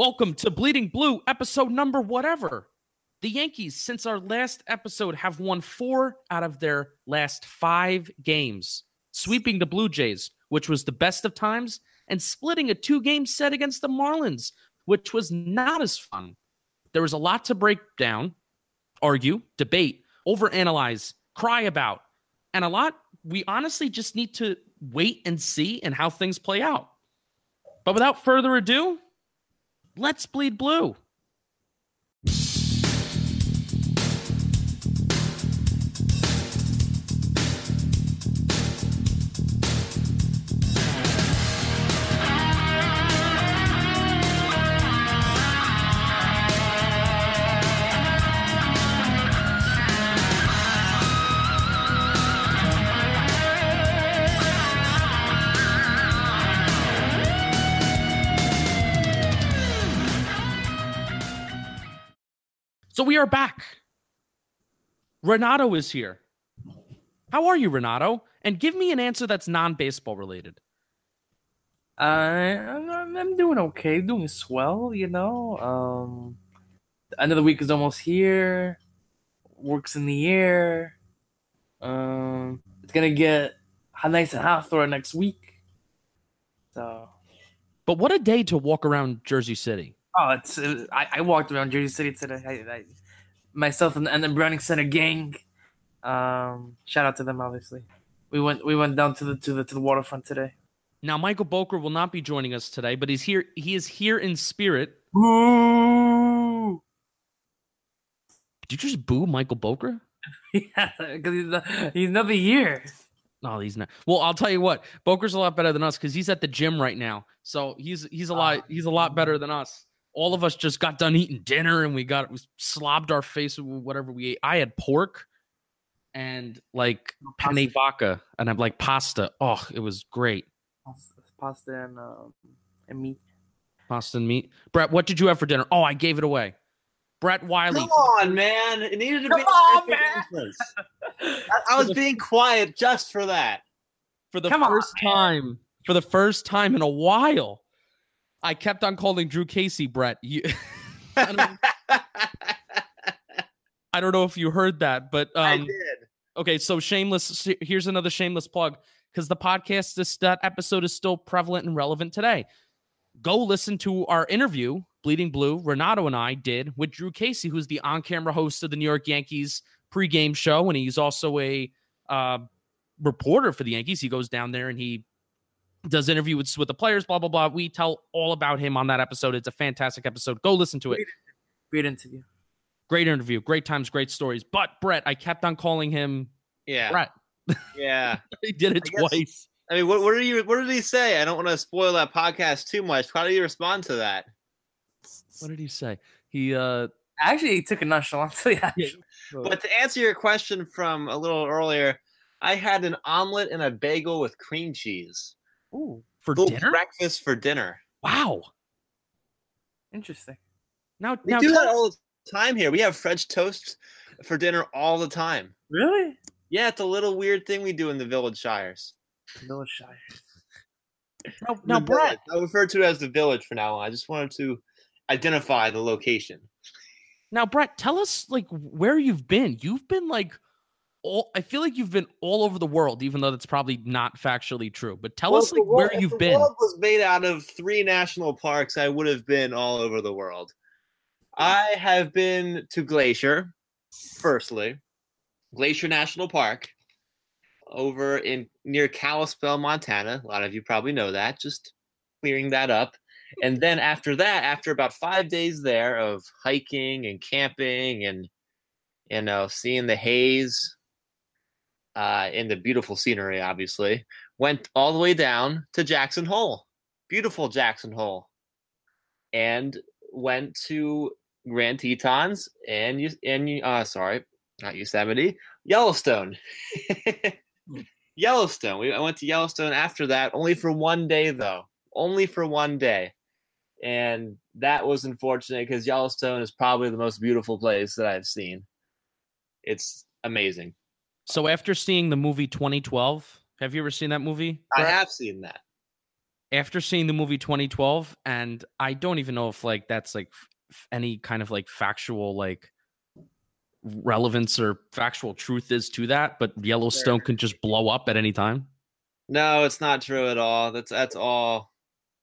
Welcome to Bleeding Blue, episode number whatever. The Yankees, since our last episode, have won four out of their last five games, sweeping the Blue Jays, which was the best of times, and splitting a two game set against the Marlins, which was not as fun. There was a lot to break down, argue, debate, overanalyze, cry about, and a lot we honestly just need to wait and see and how things play out. But without further ado, Let's bleed blue. We are back. Renato is here. How are you, Renato? And give me an answer that's non-baseball related. Uh, I'm, I'm doing okay, doing swell. You know, um, the end of the week is almost here. Works in the air. Um, it's gonna get nice and hot for next week. So, but what a day to walk around Jersey City. Oh, it's it, I, I walked around Jersey City today. I, I, myself and, and the Browning Center gang. Um, shout out to them, obviously. We went we went down to the to the to the waterfront today. Now, Michael Boker will not be joining us today, but he's here. He is here in spirit. Boo! Did you just boo Michael Boker? yeah, because he's, not, he's never here. No, he's not. Well, I'll tell you what, Boker's a lot better than us because he's at the gym right now. So he's he's a lot he's a lot better than us all of us just got done eating dinner and we got we slobbed our face with whatever we ate. I had pork and like penne vodka and I'm like pasta. Oh, it was great. Pasta and um, and meat. Pasta and meat. Brett, what did you have for dinner? Oh, I gave it away. Brett Wiley. Come on, man. It needed to Come be. On, man. I, I was being quiet just for that. For the Come first on, time, for the first time in a while, I kept on calling Drew Casey, Brett. You, I, don't, I, don't, know if you heard that, but um, I did. Okay, so shameless. Here's another shameless plug because the podcast, this that episode is still prevalent and relevant today. Go listen to our interview, Bleeding Blue. Renato and I did with Drew Casey, who's the on-camera host of the New York Yankees pregame show, and he's also a uh, reporter for the Yankees. He goes down there and he does interview with, with the players, blah, blah, blah. We tell all about him on that episode. It's a fantastic episode. Go listen to it. Great, interview. Great interview. Great times, great stories. But Brett, I kept on calling him yeah. Brett. Yeah. he did it I twice. Guess, I mean, what, what did you what did he say? I don't want to spoil that podcast too much. How did you respond to that? What did he say? He uh actually he took a nonchalantly. Yeah. But to answer your question from a little earlier, I had an omelet and a bagel with cream cheese. Ooh, for dinner? Breakfast for dinner. Wow. Interesting. Now, we now do that all the time here. We have French toast for dinner all the time. Really? Yeah, it's a little weird thing we do in the Village Shires. Village Shires. Now, now Brett. I refer to it as the village for now on. I just wanted to identify the location. Now, Brett, tell us like where you've been. You've been like all I feel like you've been all over the world, even though that's probably not factually true. But tell well, us like world, where you've been. The world was made out of three national parks. I would have been all over the world. I have been to Glacier, firstly, Glacier National Park, over in near Kalispell, Montana. A lot of you probably know that. Just clearing that up. And then after that, after about five days there of hiking and camping and you know seeing the haze uh, in the beautiful scenery, obviously, went all the way down to Jackson Hole. Beautiful Jackson Hole. And went to Grand Tetons and you and uh sorry, not Yosemite, Yellowstone. Yellowstone. We I went to Yellowstone after that, only for one day though. Only for one day. And that was unfortunate because Yellowstone is probably the most beautiful place that I've seen. It's amazing. So after seeing the movie 2012, have you ever seen that movie? I have seen that. After seeing the movie 2012, and I don't even know if like that's like f- any kind of like factual like relevance or factual truth is to that, but Yellowstone can just blow up at any time. No, it's not true at all. That's that's all.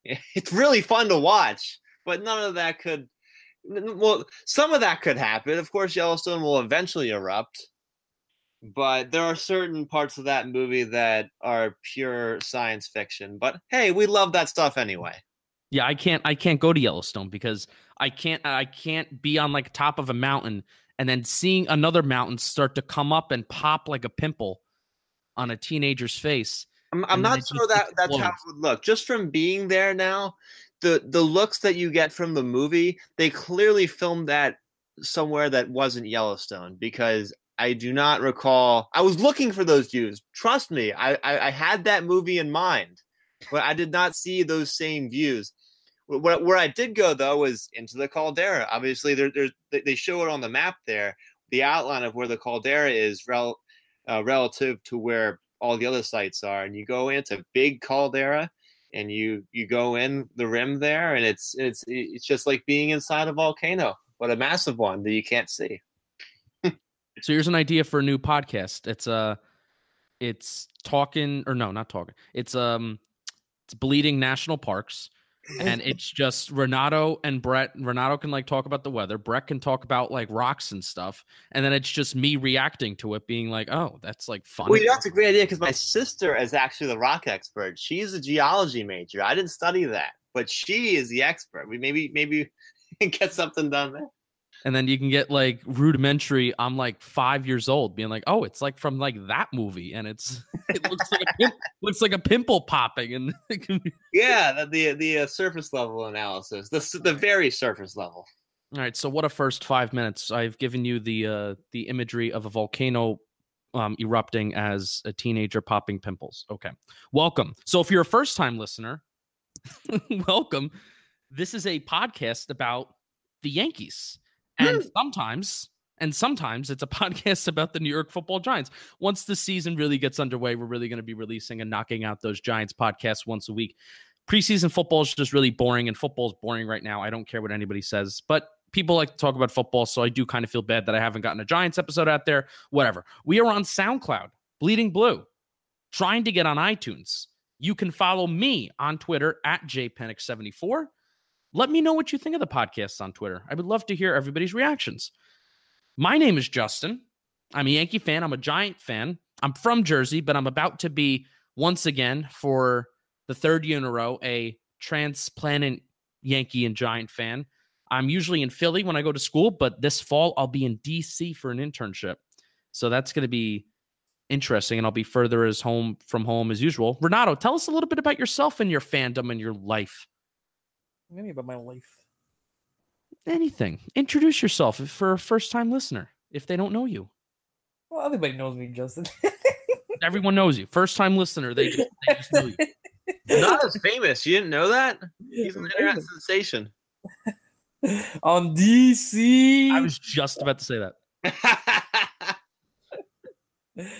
It's really fun to watch, but none of that could. Well, some of that could happen. Of course, Yellowstone will eventually erupt, but there are certain parts of that movie that are pure science fiction. But hey, we love that stuff anyway. Yeah, I can't I can't go to Yellowstone because I can't I can't be on like top of a mountain and then seeing another mountain start to come up and pop like a pimple on a teenager's face. I'm, I'm not sure that that's how it would look. Just from being there now, the the looks that you get from the movie, they clearly filmed that somewhere that wasn't Yellowstone because I do not recall. I was looking for those views. Trust me, I I, I had that movie in mind, but I did not see those same views. Where, where I did go though was into the caldera. Obviously, they- they show it on the map there. The outline of where the caldera is rel, uh, relative to where all the other sites are, and you go into big caldera, and you you go in the rim there, and it's it's it's just like being inside a volcano, but a massive one that you can't see. So here's an idea for a new podcast. It's uh it's talking or no, not talking. It's um it's bleeding national parks. and it's just Renato and Brett. Renato can like talk about the weather. Brett can talk about like rocks and stuff, and then it's just me reacting to it, being like, "Oh, that's like fun." Well, that's a great idea because my sister is actually the rock expert. She's a geology major. I didn't study that, but she is the expert. We maybe maybe get something done there. And then you can get like rudimentary. I'm like five years old, being like, "Oh, it's like from like that movie," and it's it looks like a looks like a pimple popping, and it can be- Yeah, the the, the uh, surface level analysis, the the very surface level. All right, so what a first five minutes. I've given you the uh the imagery of a volcano um erupting as a teenager popping pimples. Okay. Welcome. So if you're a first time listener, welcome. This is a podcast about the Yankees. Hmm. And sometimes and sometimes it's a podcast about the New York Football Giants. Once the season really gets underway, we're really going to be releasing and knocking out those Giants podcasts once a week preseason football is just really boring and football is boring right now. I don't care what anybody says, but people like to talk about football, so I do kind of feel bad that I haven't gotten a Giants episode out there. Whatever. We are on SoundCloud, Bleeding Blue, trying to get on iTunes. You can follow me on Twitter at JPenik74. Let me know what you think of the podcasts on Twitter. I would love to hear everybody's reactions. My name is Justin. I'm a Yankee fan. I'm a Giant fan. I'm from Jersey, but I'm about to be once again for the third year in a row a transplanted Yankee and Giant fan. I'm usually in Philly when I go to school, but this fall I'll be in DC for an internship. So that's going to be interesting, and I'll be further as home from home as usual. Renato, tell us a little bit about yourself and your fandom and your life. Maybe about my life. Anything. Introduce yourself for a first time listener if they don't know you. Well, everybody knows me, Justin. Everyone knows you. First time listener, they just, they just know you. Not as famous. You didn't know that? He's an internet sensation. on DC. I was just about to say that.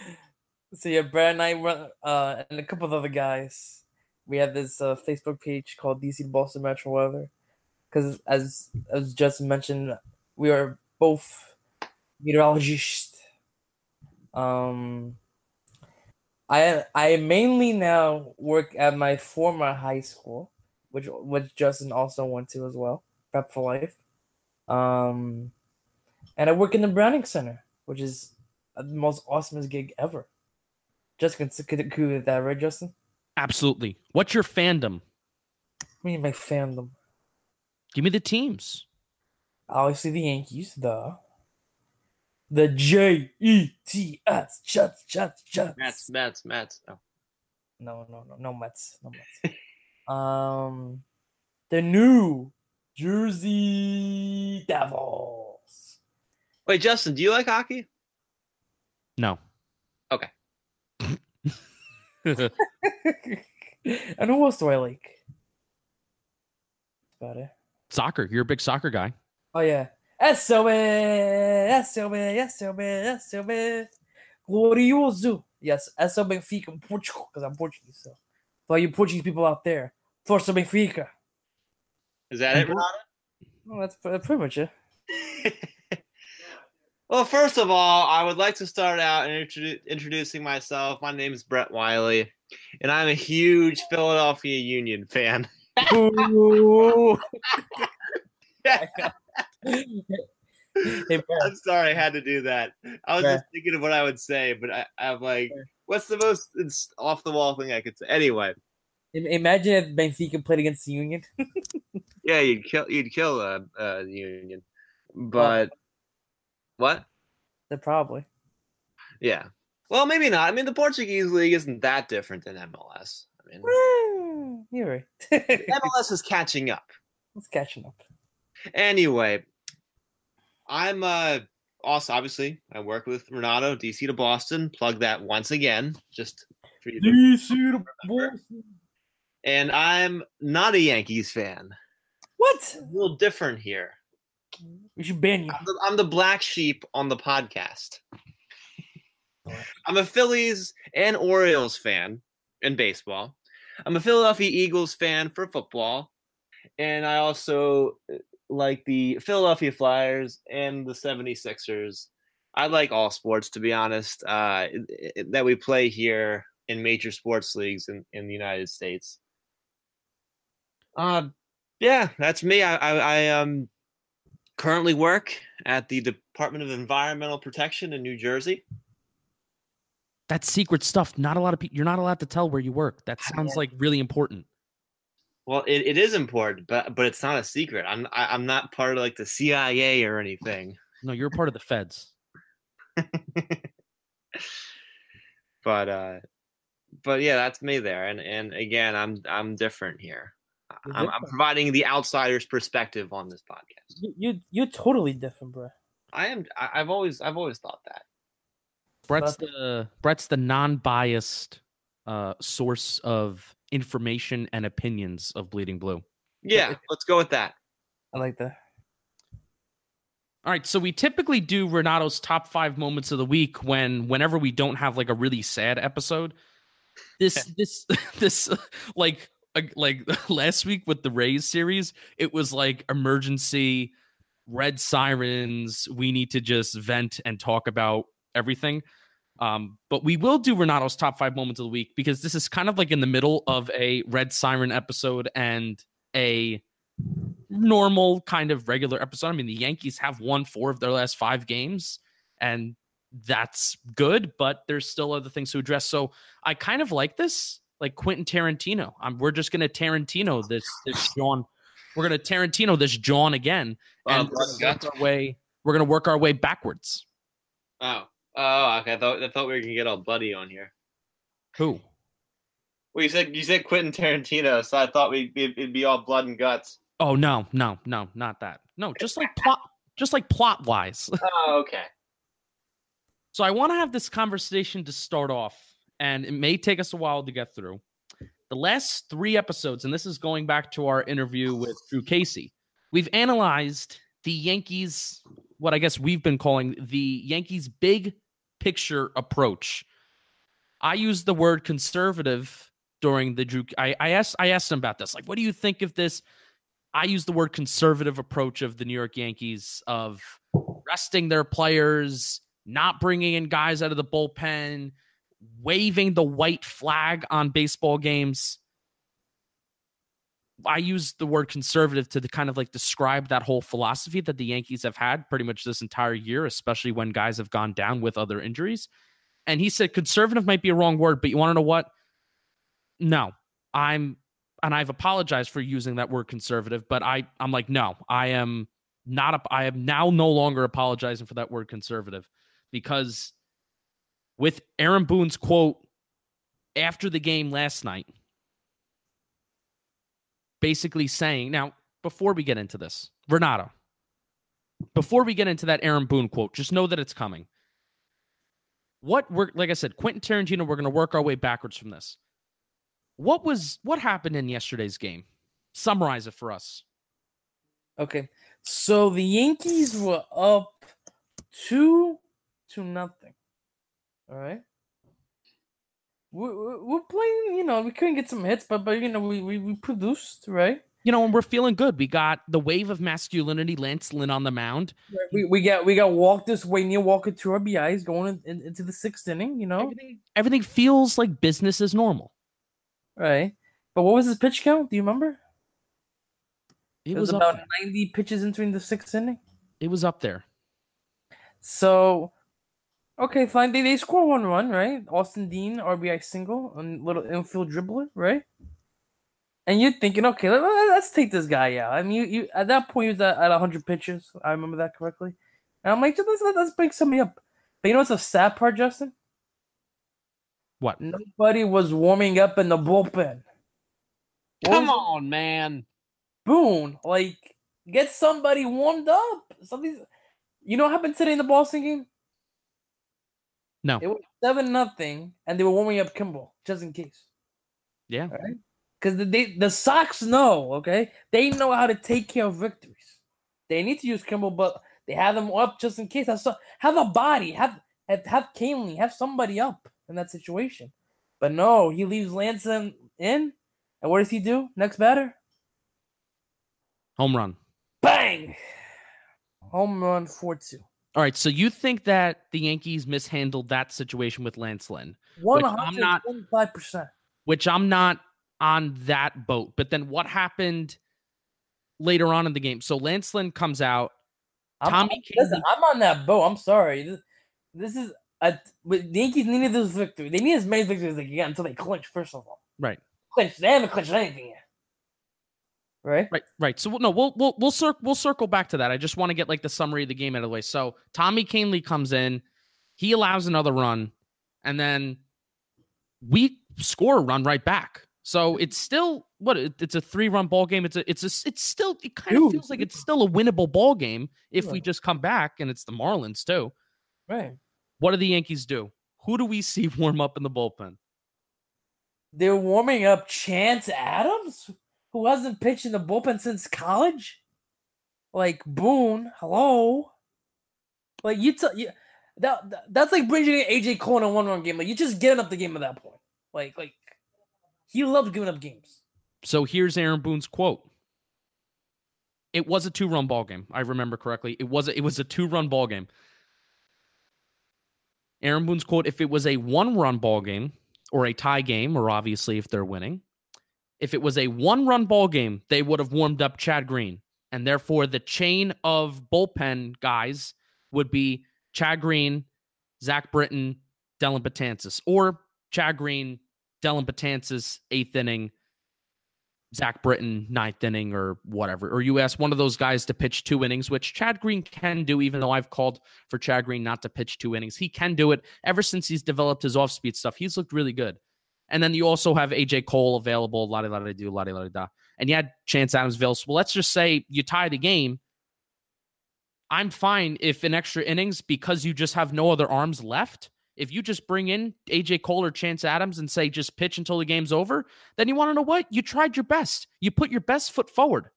So yeah, Brad and I run, uh, and a couple of other guys. We have this uh, Facebook page called DC Boston Metro Weather, because as as Justin mentioned, we are both meteorologists. Um, I I mainly now work at my former high school, which which Justin also went to as well, Prep for Life. Um, and I work in the Browning Center, which is the most awesomest gig ever. Just could agree with that, right, Justin? Absolutely. What's your fandom? I mean, my fandom. Give me the teams. Obviously, the Yankees, the the J E T S Jets Jets Jets. Mets, Mets, Mets. Oh. No, no, no, no Mets, no Mets. um, the new Jersey Devils. Wait, Justin, do you like hockey? No. Okay. and who else do I like? That's about it. soccer. You're a big soccer guy. Oh yeah. SOB, SOB, SOB, SOB. Glorioso. Yes, SL Benfica in Portugal, because I'm Portuguese. So, for all you Portuguese people out there, Força Benfica. Is that it, Mhm. Renata? Well, that's, that's pretty much it. Well, first of all, I would like to start out and introdu- introducing myself. My name is Brett Wiley, and I'm a huge Philadelphia Union fan. Ooh. hey, bro. I'm sorry I had to do that. I was Yeah. just thinking of what I would say, but I, I'm like, what's the most off the wall thing I could say? Anyway, Imagine if Benfica played against the Union. yeah, you'd kill you'd kill uh, uh, the Union, but what? Then probably. Yeah. Well, maybe not. I mean, the Portuguese league isn't that different than MLS. I mean, Hmm, You're right. MLS is catching up. It's catching up. Anyway, I'm uh also obviously I work with Renato, DC to Boston. Plug that once again, just for you. DC to- Boston. And I'm not a Yankees fan. What? A little different here. We should ban you. I'm the, I'm the black sheep on the podcast. I'm a Phillies and Orioles fan in baseball. I'm a Philadelphia Eagles fan for football. And I also uh, like the Philadelphia Flyers and the 76ers. I like all sports, to be honest, uh, that we play here in major sports leagues in, in the United States. Uh, yeah, that's me. I, I, I um, currently work at the Department of Environmental Protection in New Jersey. That's secret stuff. Not a lot of people. You're not allowed to tell where you work. That sounds like really important. Well, it, it is important, but but it's not a secret. I'm I, I'm not part of like the CIA or anything. No, you're part of the feds. but uh, but yeah, that's me there. And and again, I'm I'm different here. You're I'm, I'm providing the outsider's perspective on this podcast. You, you you're totally different, bro. I am. I, I've always I've always thought that. Brett's But- the Brett's the non-biased uh, source of information and opinions of Bleeding Blue. Yeah, let's go with that. I like that. All right, so we typically do Renato's top five moments of the week when whenever we don't have like a really sad episode. This this this like like last week with the Rays series, it was like emergency, red sirens. We need to just vent and talk about everything. Um, but we will do Renato's top five moments of the week because this is kind of like in the middle of a red siren episode and a normal kind of regular episode. I mean, the Yankees have won four of their last five games, and that's good, but there's still other things to address. So I kind of like this, like Quentin Tarantino. I'm, we're just gonna Tarantino this this John. We're gonna Tarantino this John again, and we're gonna work our way. We're gonna work our way backwards. Oh, oh, okay. I thought I thought we were gonna get all bloody on here. Who? Well, you said you said Quentin Tarantino, so I thought we'd be, it'd be all blood and guts. Oh no, no, no, not that. No, just like plot, just like plot wise. Oh, okay. So I want to have this conversation to start off, and it may take us a while to get through. The last three episodes, and this is going back to our interview with Drew Casey, we've analyzed the Yankees, what I guess we've been calling the Yankees' big picture approach. I used the word conservative during the Drew. I, I asked I asked him about this. Like, what do you think of this? I use the word conservative approach of the New York Yankees of resting their players, not bringing in guys out of the bullpen, waving the white flag on baseball games. I use the word conservative to kind of like describe that whole philosophy that the Yankees have had pretty much this entire year, especially when guys have gone down with other injuries. And he said conservative might be a wrong word, but you want to know what? No, I'm and I've apologized for using that word conservative, but I I'm like no, I am not a, I am now no longer apologizing for that word conservative because with Aaron Boone's quote after the game last night basically saying now before we get into this. Renato, before we get into that Aaron Boone quote, just know that it's coming. What we're like I said, Quentin Tarantino, we're going to work our way backwards from this. What was what happened in yesterday's game? Summarize it for us. Okay. So the Yankees were up two to nothing. All right. We're, we're playing, you know, we couldn't get some hits, but but you know, we we, we produced, right? You know, and we're feeling good. We got the wave of masculinity, Lance Lynn on the mound. We, we got we got walk this way, Neil Walker two RBIs going in, in, into the sixth inning. You know, Everything, everything feels like business as normal. right? But what was his pitch count? Do you remember? It, It was, was about ninety pitches entering the sixth inning. It was up there. So, okay, fine. They, they score one run, right? Austin Dean RBI single a little infield dribbler, right? And you're thinking, okay, let, us take this guy out. I mean, you, you at that point he was at, at 100 pitches. I remember that correctly. And I'm like, let's, let's bring somebody up. But you know what's the sad part, Justin? What? Nobody was warming up in the bullpen. What Come was- on, man. Boone, like, get somebody warmed up. Somebody's, you know what happened today in the Boston game? No. It was seven nothing, and they were warming up Kimbrel just in case. Yeah. Right? Because the they, the Sox know, okay, they know how to take care of victories. They need to use Kimbrel, but they have them up just in case. Have, so, have a body, have have have Kahnle, have somebody up in that situation. But no, he leaves Lance Lynn in, and what does he do? Next batter, Home run. bang, home run four two. All right. So you think that the Yankees mishandled that situation with Lance Lynn, One I'm hundred not- twenty-five percent. which I'm not on that boat. But then what happened later on in the game? So Lance Lynn comes out. I'm, Tommy I'm, listen, I'm on that boat. I'm sorry. This, this is a the Yankees needed this victory. They need as many victories as they can until they clinch. First of all, Right. clinch. They haven't clinched anything yet. Right. Right, right. So no, we'll we'll we'll circle we'll circle back to that. I just want to get like the summary of the game out of the way. So Tommy Kahnle comes in, he allows another run, and then we score a run right back. So it's still what it's a three run ball game. It's a it's a it's still it kind of feels like it's still a winnable ball game if we just come back and it's the Marlins too. Right. What do the Yankees do? Who do we see warm up in the bullpen? They're warming up Chance Adams, who hasn't pitched in the bullpen since college. Like Boone, hello. Like you, tell you that, that- that's like bringing in AJ Cole in a one run game. Like you just getting up the game at that point. Like like he loves giving up games. So here's Aaron Boone's quote. It was a two-run ball game. I remember correctly. It was a, it was a two-run ball game. Aaron Boone's quote: If it was a one-run ball game or a tie game, or obviously if they're winning, if it was a one-run ball game, they would have warmed up Chad Green, and therefore the chain of bullpen guys would be Chad Green, Zach Britton, Dellin Betances, or Chad Green, Dellin Betances, eighth inning, Zach Britton, ninth inning, or whatever. Or you ask one of those guys to pitch two innings, which Chad Green can do, even though I've called for Chad Green not to pitch two innings. He can do it ever since he's developed his off speed stuff. He's looked really good. And then you also have AJ Cole available, la di la di do, la di la di da. And you had Chance Adams available. Well, let's just say you tie the game. I'm fine if in extra innings, because you just have no other arms left, if you just bring in AJ Cole or Chance Adams and say just pitch until the game's over, then you want to know what? You tried your best. You put your best foot forward.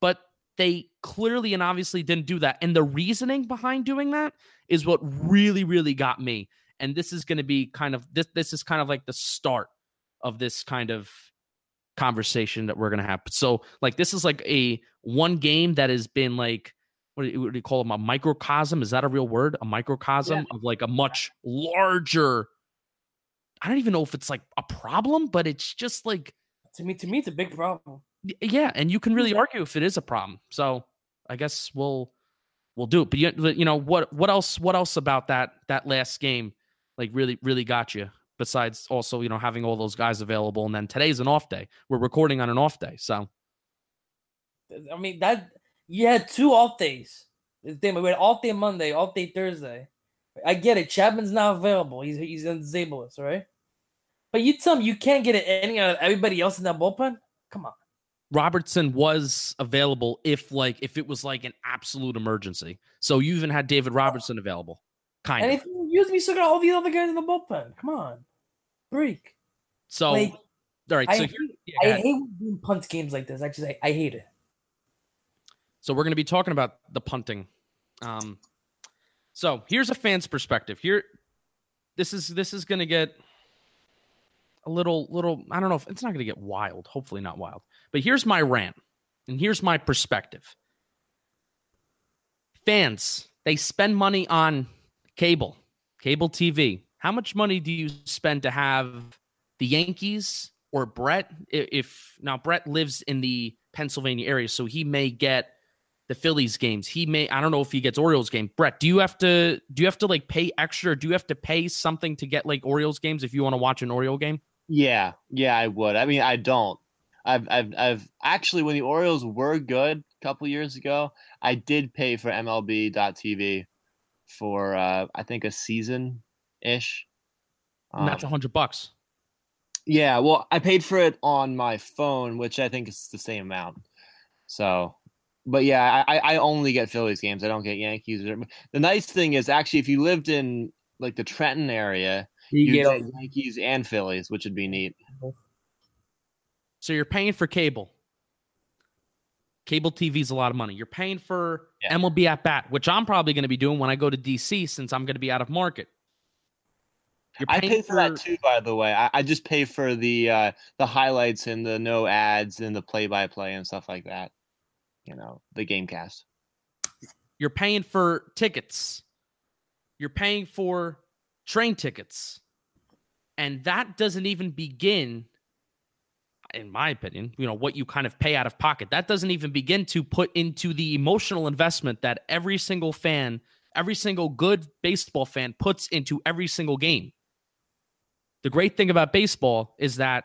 But they clearly and obviously didn't do that. And the reasoning behind doing that is what really, really got me. And this is going to be kind of this this is kind of like the start of this kind of conversation that we're going to have. So like this is like a one game that has been like what do you, what do you call them a microcosm is that a real word a microcosm of like a much larger i don't even know if it's like a problem but it's just like To me, to me, it's a big problem. yeah and you can really Yeah. argue if it is a problem so i guess we'll we'll do it but you, you know what what else what else about that that last game like really really got you besides also you know having all those guys available and then today's an off day we're recording on an off day so I mean that you had two off days. We had off day Monday, off day Thursday. I get it. Chapman's not available. He's he's on disabled right? But you tell me you can't get it any out of everybody else in that bullpen? Come on. Robertson was available if like if it was like an absolute emergency. So you even had David oh. Robertson available, kind And of. If you use me, still got all the other guys in the bullpen. Come on, break. So like, all right, I, so hate, yeah, I hate doing punt games like this. Actually, I, I hate it. So we're going to be talking about the punting. Um, so here's a fan's perspective. Here, this is this is going to get a little little. I don't know if it's not going to get wild. Hopefully not wild. But here's my rant, and here's my perspective. Fans, they spend money on cable, cable TV. How much money do you spend to have the Yankees or Brett? If now Brett lives in the Pennsylvania area, so he may get the Phillies games. He may I don't know if he gets Orioles game. Brett, do you have to do you have to like pay extra? Or do you have to pay something to get like Orioles games if you want to watch an Oriole game? Yeah, yeah, I would. I mean, I don't. I've, I've, I've actually when the Orioles were good a couple years ago, I did pay for MLB.TV for uh, I think a season ish. And that's a hundred bucks. Yeah, well, I paid for it on my phone, which I think is the same amount. So, but yeah, I, I only get Phillies games. I don't get Yankees. The nice thing is actually, if you lived in like the Trenton area, You, you get get Yankees and Phillies, which would be neat. So you're paying for cable. Cable TV is a lot of money. You're paying for Yeah. MLB at bat, which I'm probably going to be doing when I go to DC since I'm going to be out of market. I pay for that too, by the way. I, I just pay for the uh, the highlights and the no ads and the play by play and stuff like that. You know, the game cast. You're paying for tickets. You're paying for train tickets. And that doesn't even begin, in my opinion, you know, what you kind of pay out of pocket. That doesn't even begin to put into the emotional investment that every single fan, every single good baseball fan puts into every single game. The great thing about baseball is that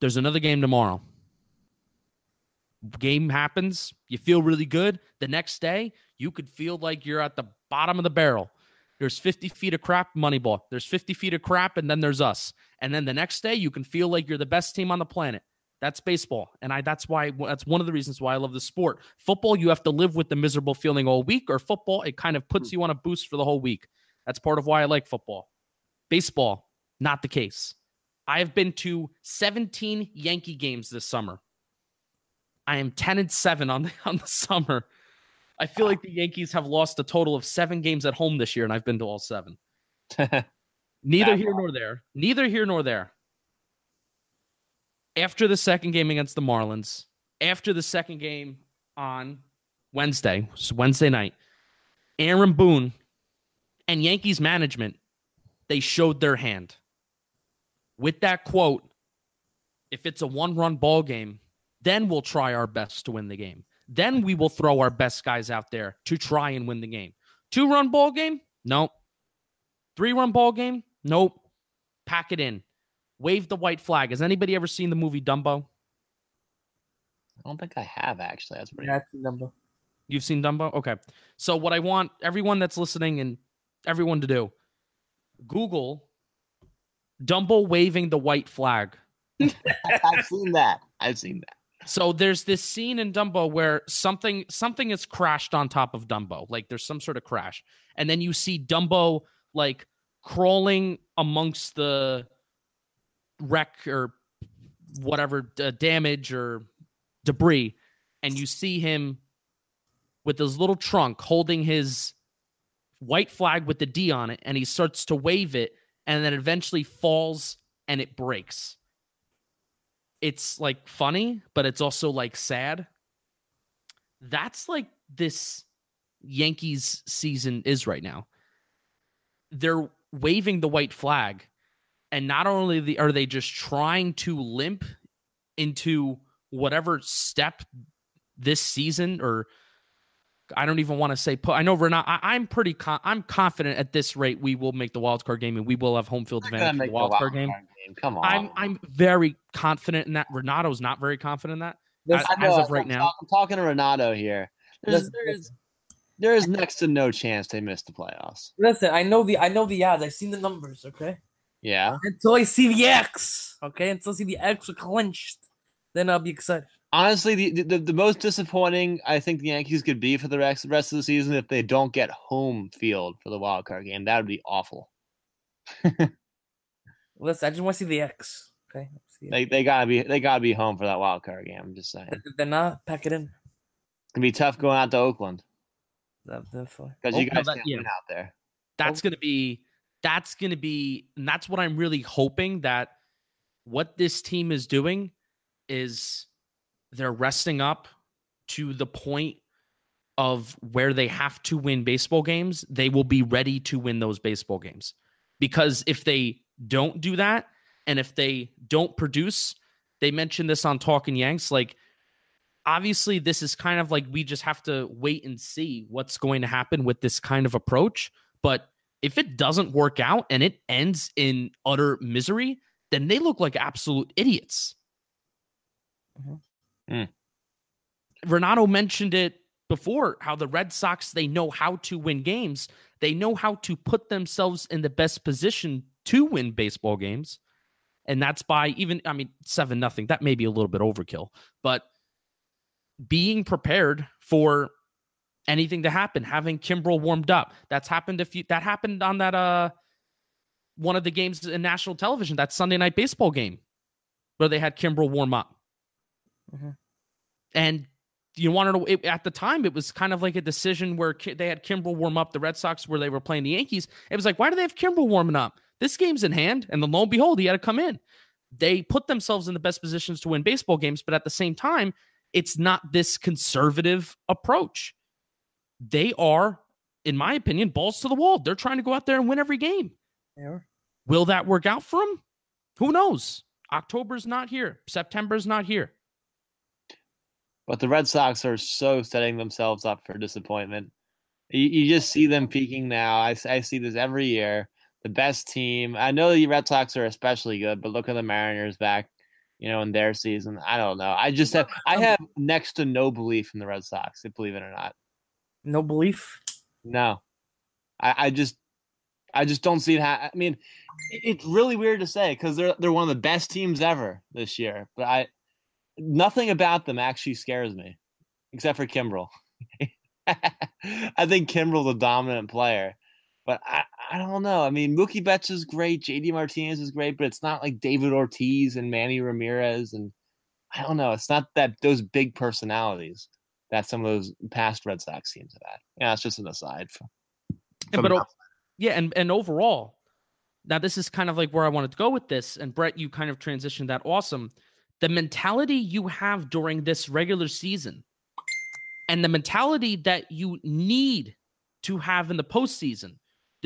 there's another game tomorrow. Game happens, you feel really good. The next day, you could feel like you're at the bottom of the barrel. There's 50 feet of crap, Moneyball. There's 50 feet of crap, and then there's us. And then the next day, you can feel like you're the best team on the planet. That's baseball, and I. That's why. That's one of the reasons why I love the sport. Football, you have to live with the miserable feeling all week, or football, it kind of puts hmm. you on a boost for the whole week. That's part of why I like football. Baseball, not the case. I have been to 17 Yankee games this summer. I am 10 and 7 on the, on the summer. I feel like the Yankees have lost a total of seven games at home this year, and I've been to all seven. Neither here nor there. Neither here nor there. After the second game against the Marlins, after the second game on Wednesday, Wednesday night, Aaron Boone and Yankees management, they showed their hand. With that quote, if it's a one run ball game, then we'll try our best to win the game. Then we will throw our best guys out there to try and win the game. Two run ball game? Nope. Three run ball game? Nope. Pack it in. Wave the white flag. Has anybody ever seen the movie Dumbo? I don't think I have actually. That's pretty. That's the number. You've seen Dumbo? Okay. So, what I want everyone that's listening and everyone to do Google Dumbo waving the white flag. I've seen that. I've seen that. So there's this scene in Dumbo where something something is crashed on top of Dumbo. Like there's some sort of crash. And then you see Dumbo like crawling amongst the wreck or whatever uh, damage or debris and you see him with his little trunk holding his white flag with the D on it and he starts to wave it and then eventually falls and it breaks it's like funny, but it's also like sad. That's like this Yankees season is right now. They're waving the white flag, and not only the, are they just trying to limp into whatever step this season, or I don't even want to say put. I know we're. I, am pretty. Con- I'm confident at this rate we will make the wild card game and we will have home field advantage for make the the wild card game. Come on. I'm I'm very confident in that. Renato's not very confident in that. Listen, I- as of right I'm now. talk- I'm talking to Renato here. There's, Listen, there is there is next to no chance they miss the playoffs. listen, I know the I know the odds. I've seen the numbers. Okay. Yeah. Until I see the X. Okay. Until I see the X are clinched, then I'll be excited. honestly, the, the the most disappointing I think the Yankees could be for the rest rest of the season if they don't get home field for the wild card game. That would be awful. Listen, I just want to see the X. Okay, see it. They they gotta be they gotta be home for that wild card game. I'm just saying. They're not, pack it in. It's gonna be tough going out to Oakland definitely. because you Oh, guys can't yeah. win out there. That's oh. going to be that's going to be and that's what I'm really hoping that what this team is doing is they're resting up to the point of where they have to win baseball games, they will be ready to win those baseball games. Because if they don't do that and if they don't produce, they mentioned this on Talking Yanks like obviously this is kind of like we just have to wait and see what's going to happen with this kind of approach but if it doesn't work out and it ends in utter misery, then they look like absolute idiots. Mhm. Mm. Renato mentioned it before how the Red Sox, they know how to win games. They know how to put themselves in the best position to win baseball games. And that's by even, I mean, 7 nothing. That may be a little bit overkill, but being prepared for anything to happen, having Kimbrel warmed up. That's happened a few that happened on that uh one of the games in national television, that Sunday night baseball game where they had Kimbrel warm up. Mhm. And you want to know it, at the time it was kind of like a decision where Ki- they had Kimbrel warm up the Red Sox where they were playing the Yankees. It was like, why do they have Kimbrel warming up? This game's in hand, and then lo and behold, he had to come in. They put themselves in the best positions to win baseball games, but at the same time, it's not this conservative approach. They are, in my opinion, balls to the wall. They're trying to go out there and win every game. Yeah. Will that work out for them? Who knows? October's not here. September's not here. But the Red Sox are so setting themselves up for disappointment. You, you just see them peaking now. I see this every year. The best team. I know the Red Sox are especially good, but look at the Mariners back, you know, in their season. I don't know. I just have I have next to no belief in the Red Sox, believe it or not. No belief. No, I, I just, I just don't see it. Ha- I mean, it's really weird to say because they're they're one of the best teams ever this year. But I, nothing about them actually scares me, except for Kimbrel. I think Kimbrel's a dominant player, but I, I don't know. I mean, Mookie Betts is great, JD Martinez is great, but it's not like David Ortiz and Manny Ramirez, and I don't know. It's not that those big personalities that some of those past Red Sox teams have had. Yeah, it's just an aside. From, Yeah, from but o- yeah, and and overall, now this is kind of like where I wanted to go with this. And Brett, you kind of transitioned that awesome. The mentality you have during this regular season, and the mentality that you need to have in the postseason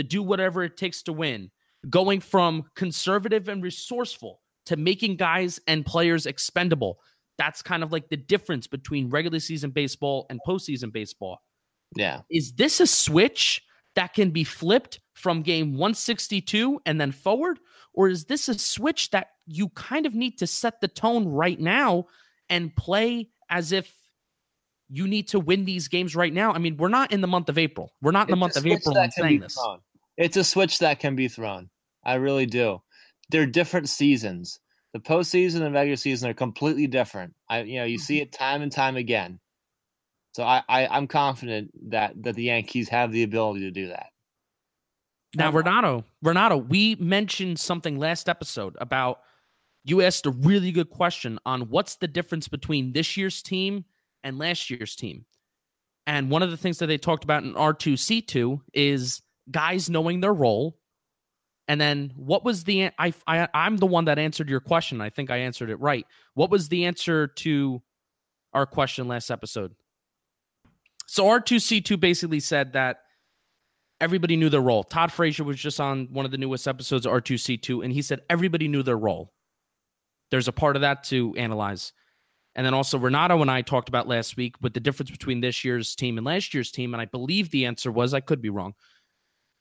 to do whatever it takes to win, going from conservative and resourceful to making guys and players expendable. That's kind of like the difference between regular season baseball and postseason baseball yeah. is this a switch that can be flipped from game 162 and then forward or is this a switch that you kind of need to set the tone right now and play as if you need to win these games right now i mean we're not in the month of april we're not in the month It's of april saying this. It's a switch that can be thrown. I really do. They're different seasons. The postseason and regular season are completely different. I, you know, you Mm-hmm. see it time and time again. So I, I, I'm confident that that the Yankees have the ability to do that. Now, Renato, Renato, we mentioned something last episode about you asked a really good question on what's the difference between this year's team and last year's team. And one of the things that they talked about in R2C2 is guys knowing their role. And then what was the I, I I'm the one that answered your question. I think I answered it right. What was the answer to our question last episode? So R2C2 basically said that everybody knew their role. Todd Frazier was just on one of the newest episodes of R2C2, and he said everybody knew their role. There's a part of that to analyze. And then also Renato and I talked about last week with the difference between this year's team and last year's team. And I believe the answer was I could be wrong.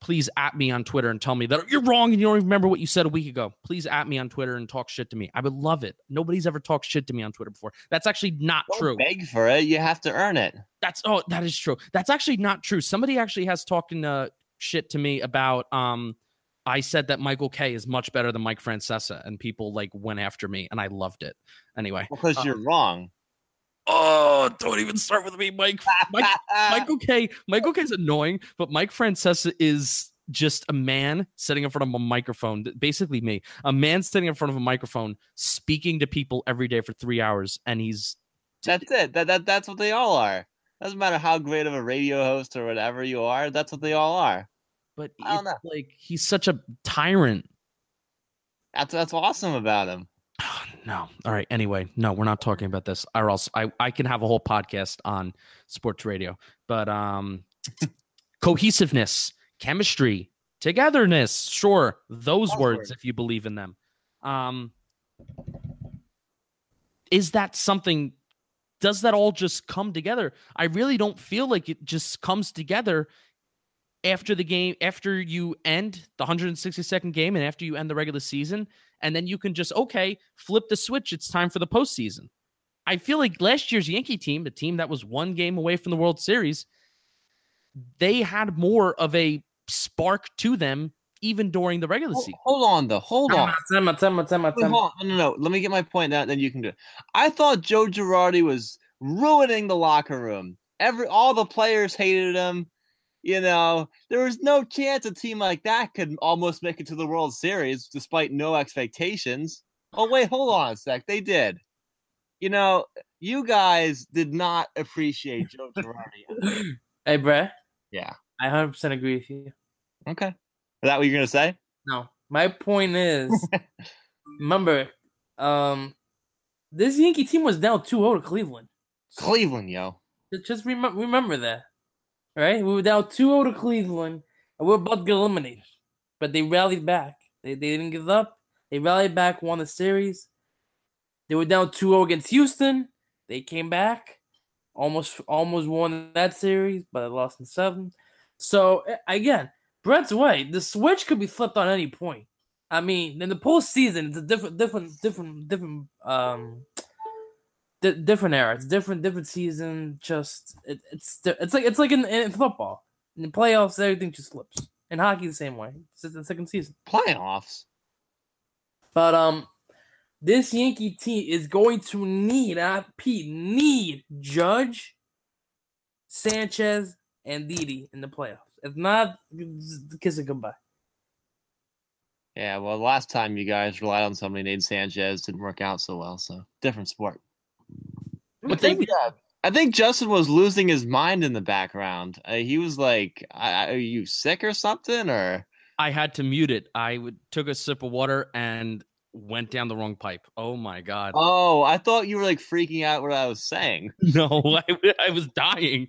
Please at me on Twitter and tell me that you're wrong and you don't even remember what you said a week ago. Please at me on Twitter and talk shit to me. I would love it. Nobody's ever talked shit to me on Twitter before. That's actually not Don't true. beg for it. You have to earn it. That's oh, that is true. That's actually not true. Somebody actually has talking uh, shit to me about um I said that Michael Kay is much better than Mike Francesa, and people like went after me, and I loved it. Anyway, Because Uh, you're wrong. Oh, don't even start with me, Mike. Mike Michael Kay. Michael Kay. is annoying, but Mike Francesa is just a man sitting in front of a microphone. Basically, me, a man sitting in front of a microphone, speaking to people every day for three hours, and he's That's it. That, that that's what they all are. Doesn't matter how great of a radio host or whatever you are. That's what they all are. but I don't it's like he's such a tyrant. That's that's awesome about him. No. All right. Anyway, no, we're not talking about this. Or else I, I can have a whole podcast on sports radio. But um cohesiveness, chemistry, togetherness, sure. Those words, words. if you believe in them. Um is that something does that all just come together? I really don't feel like it just comes together after the game, after you end the 162nd game and after you end the regular season, and then you can just, okay, flip the switch. It's time for the postseason. I feel like last year's Yankee team, the team that was one game away from the World Series, they had more of a spark to them even during the regular Hold, season. hold on though. Hold on. Time time time Wait, hold on. No, no, no. Let me get my point out, then you can do it. I thought Joe Girardi was ruining the locker room. Every all the players hated him. You know, there was no chance a team like that could almost make it to the World Series despite no expectations. Oh wait, hold on a sec. They did. You know, you guys did not appreciate Joe Girardi. Hey, Brett, yeah. I 100% agree with you. Okay. Is that what you're gonna say? No, my point is, remember, um, this Yankee team was down 2-0 to Cleveland. Cleveland, yo. Just- remember, remember right? We were down 2-0 to Cleveland, and we are about to get eliminated, but they rallied back. They they didn't give up. They rallied back, won the series. They were down 2-0 against Houston. They came back, almost almost won that series, but they lost in seven. So again, Brett's right. The switch could be flipped on any point. I mean, in the postseason, it's a different, different, different, different, um, di- different era. It's different, different season. Just it, it's it's like it's like in, in football. In the playoffs, everything just flips. In hockey, the same way. It's just the second season. Playoffs. But um, this Yankee team is going to need, uh, Pete, need Judge, Sanchez, and Didi in the playoffs. If not, kiss it goodbye. Yeah, well, last time you guys relied on somebody named Sanchez didn't work out so well, so different sport. I think, yeah, I think Justin was losing his mind in the background. Uh, he was like, "Are you sick or something?" Or I had to mute it. I would, took a sip of water and went down the wrong pipe. Oh my god. oh, I thought you were like freaking out what I was saying. No, I, I was dying.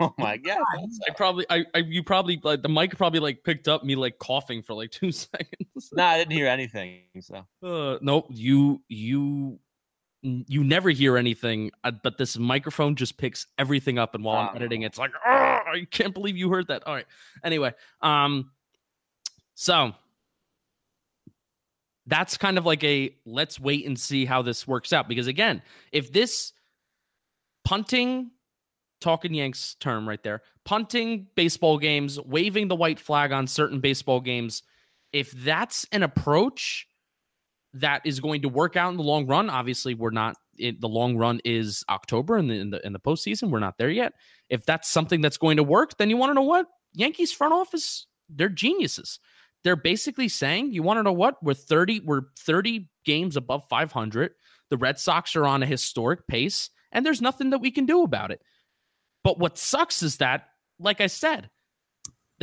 Oh my god! I probably, I, I, you probably, like, the mic probably like picked up me like coughing for like two seconds. No, I didn't hear anything. So Uh, nope, you, you, you never hear anything, uh, but this microphone just picks everything up, and while I'm editing, it's like, oh, I can't believe you heard that. All right. Anyway, um, so that's kind of like a let's wait and see how this works out because again, if this punting talking Yanks term right there, punting baseball games, waving the white flag on certain baseball games, if that's an approach that is going to work out in the long run, obviously we're not. It, the long run is October in the, in the in the postseason. We're not there yet. If that's something that's going to work, then you want to know what Yankees front office they're geniuses. They're basically saying, you want to know what? We're 30, we're 30 games above 500. The Red Sox are on a historic pace, and there's nothing that we can do about it. But what sucks is that, like I said,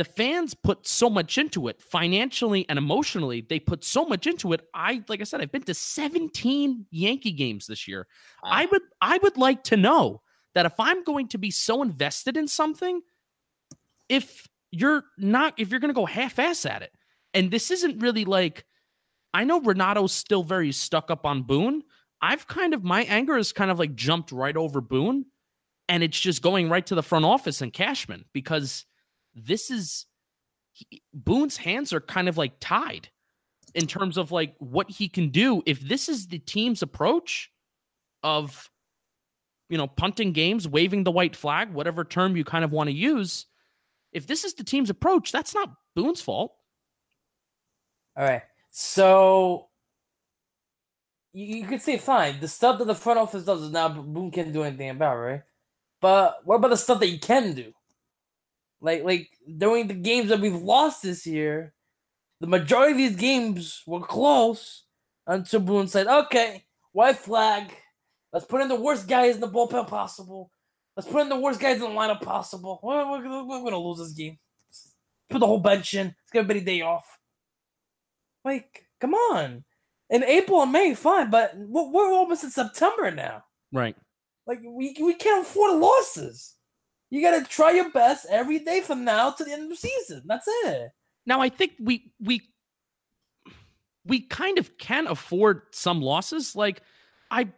the fans put so much into it financially and emotionally. They put so much into it. I, like I said, I've been to 17 Yankee games this year. I would, I would like to know that if I'm going to be so invested in something, if you're not, if you're going to go half-ass at it, and this isn't really like, I know Renato's still very stuck up on Boone. I've kind of my anger is kind of like jumped right over Boone, and it's just going right to the front office and Cashman because this is he, Boone's hands are kind of like tied in terms of like what he can do if this is the team's approach of you know punting games, waving the white flag, whatever term you kind of want to use. If this is the team's approach, that's not Boone's fault. All right. So you, you could say fine. The stuff that the front office does is now Boone can't do anything about, right? But what about the stuff that you can do? Like like during the games that we've lost this year, the majority of these games were close until Boone said, "Okay, white flag. Let's put in the worst guys in the bullpen possible. Let's put in the worst guys in the lineup possible. We're, we're, we're gonna lose this game. Put the whole bench in. Let's give everybody a day off. Like, come on. In April and May, fine, but we're we're almost in September now. Right. Like, we we can't afford losses. You gotta try your best every day from now to the end of the season. That's it. Now I think we we we kind of can afford some losses. Like I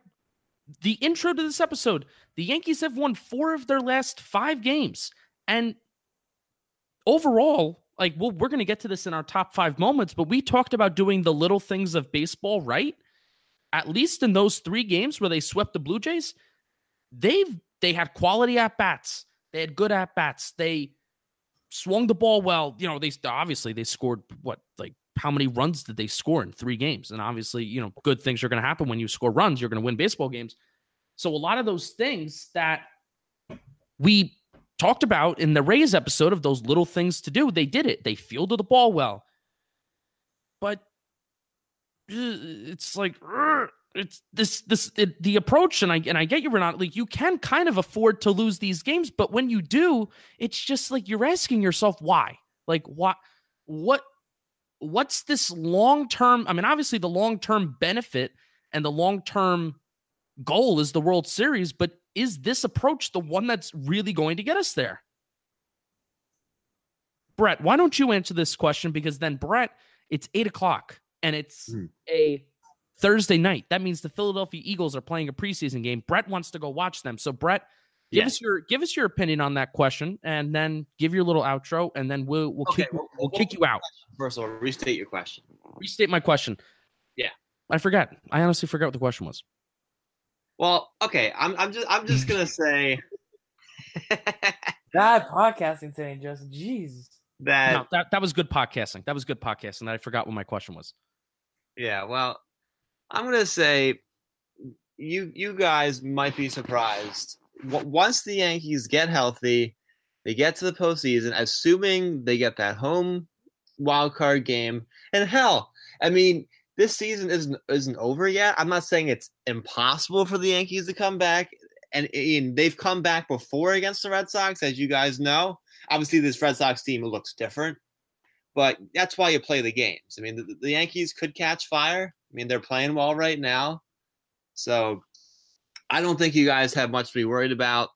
the intro to this episode, the Yankees have won 4 of their last 5 games. And overall, like well we're going to get to this in our top 5 moments, but we talked about doing the little things of baseball right. At least in those 3 games where they swept the Blue Jays, they've they had quality at bats. They had good at bats. They swung the ball well. You know, they obviously they scored what like how many runs did they score in three games? And obviously, you know, good things are going to happen when you score runs. You're going to win baseball games. So a lot of those things that we talked about in the Rays episode of those little things to do, they did it. They fielded the ball well. But uh, it's like it's this this it, the approach and I and I get you Renato like you can kind of afford to lose these games but when you do it's just like you're asking yourself why. Like what what what's this long term I mean obviously the long term benefit and the long term goal is the World Series but is this approach the one that's really going to get us there? Brett why don't you answer this question? Because then Brett it's eight o'clock and it's Hmm. a Thursday night. That means the Philadelphia Eagles are playing a preseason game. Brett wants to go watch them. So Brett, give Yeah. us your give us your opinion on that question, and then give your little outro, and then we'll we'll Okay, kick well- we'll well, kick you out. First of all, restate your question. Restate my question. Yeah. I forgot. I honestly forgot what the question was. Well, okay, I'm I'm just I'm just gonna say Bad podcasting today, Justin. Jeez. that no, that that was good podcasting. That was good podcasting. That I forgot what my question was. Yeah, well, I'm gonna say you you guys might be surprised. Once the Yankees get healthy, they get to the postseason, assuming they get that home wild card game. And hell, I mean, this season isn't isn't over yet. I'm not saying it's impossible for the Yankees to come back, and, and they've come back before against the Red Sox, as you guys know. Obviously, this Red Sox team looks different but that's why you play the games. I mean, the, the Yankees could catch fire. I mean, they're playing well right now, so I don't think you guys have much to be worried about,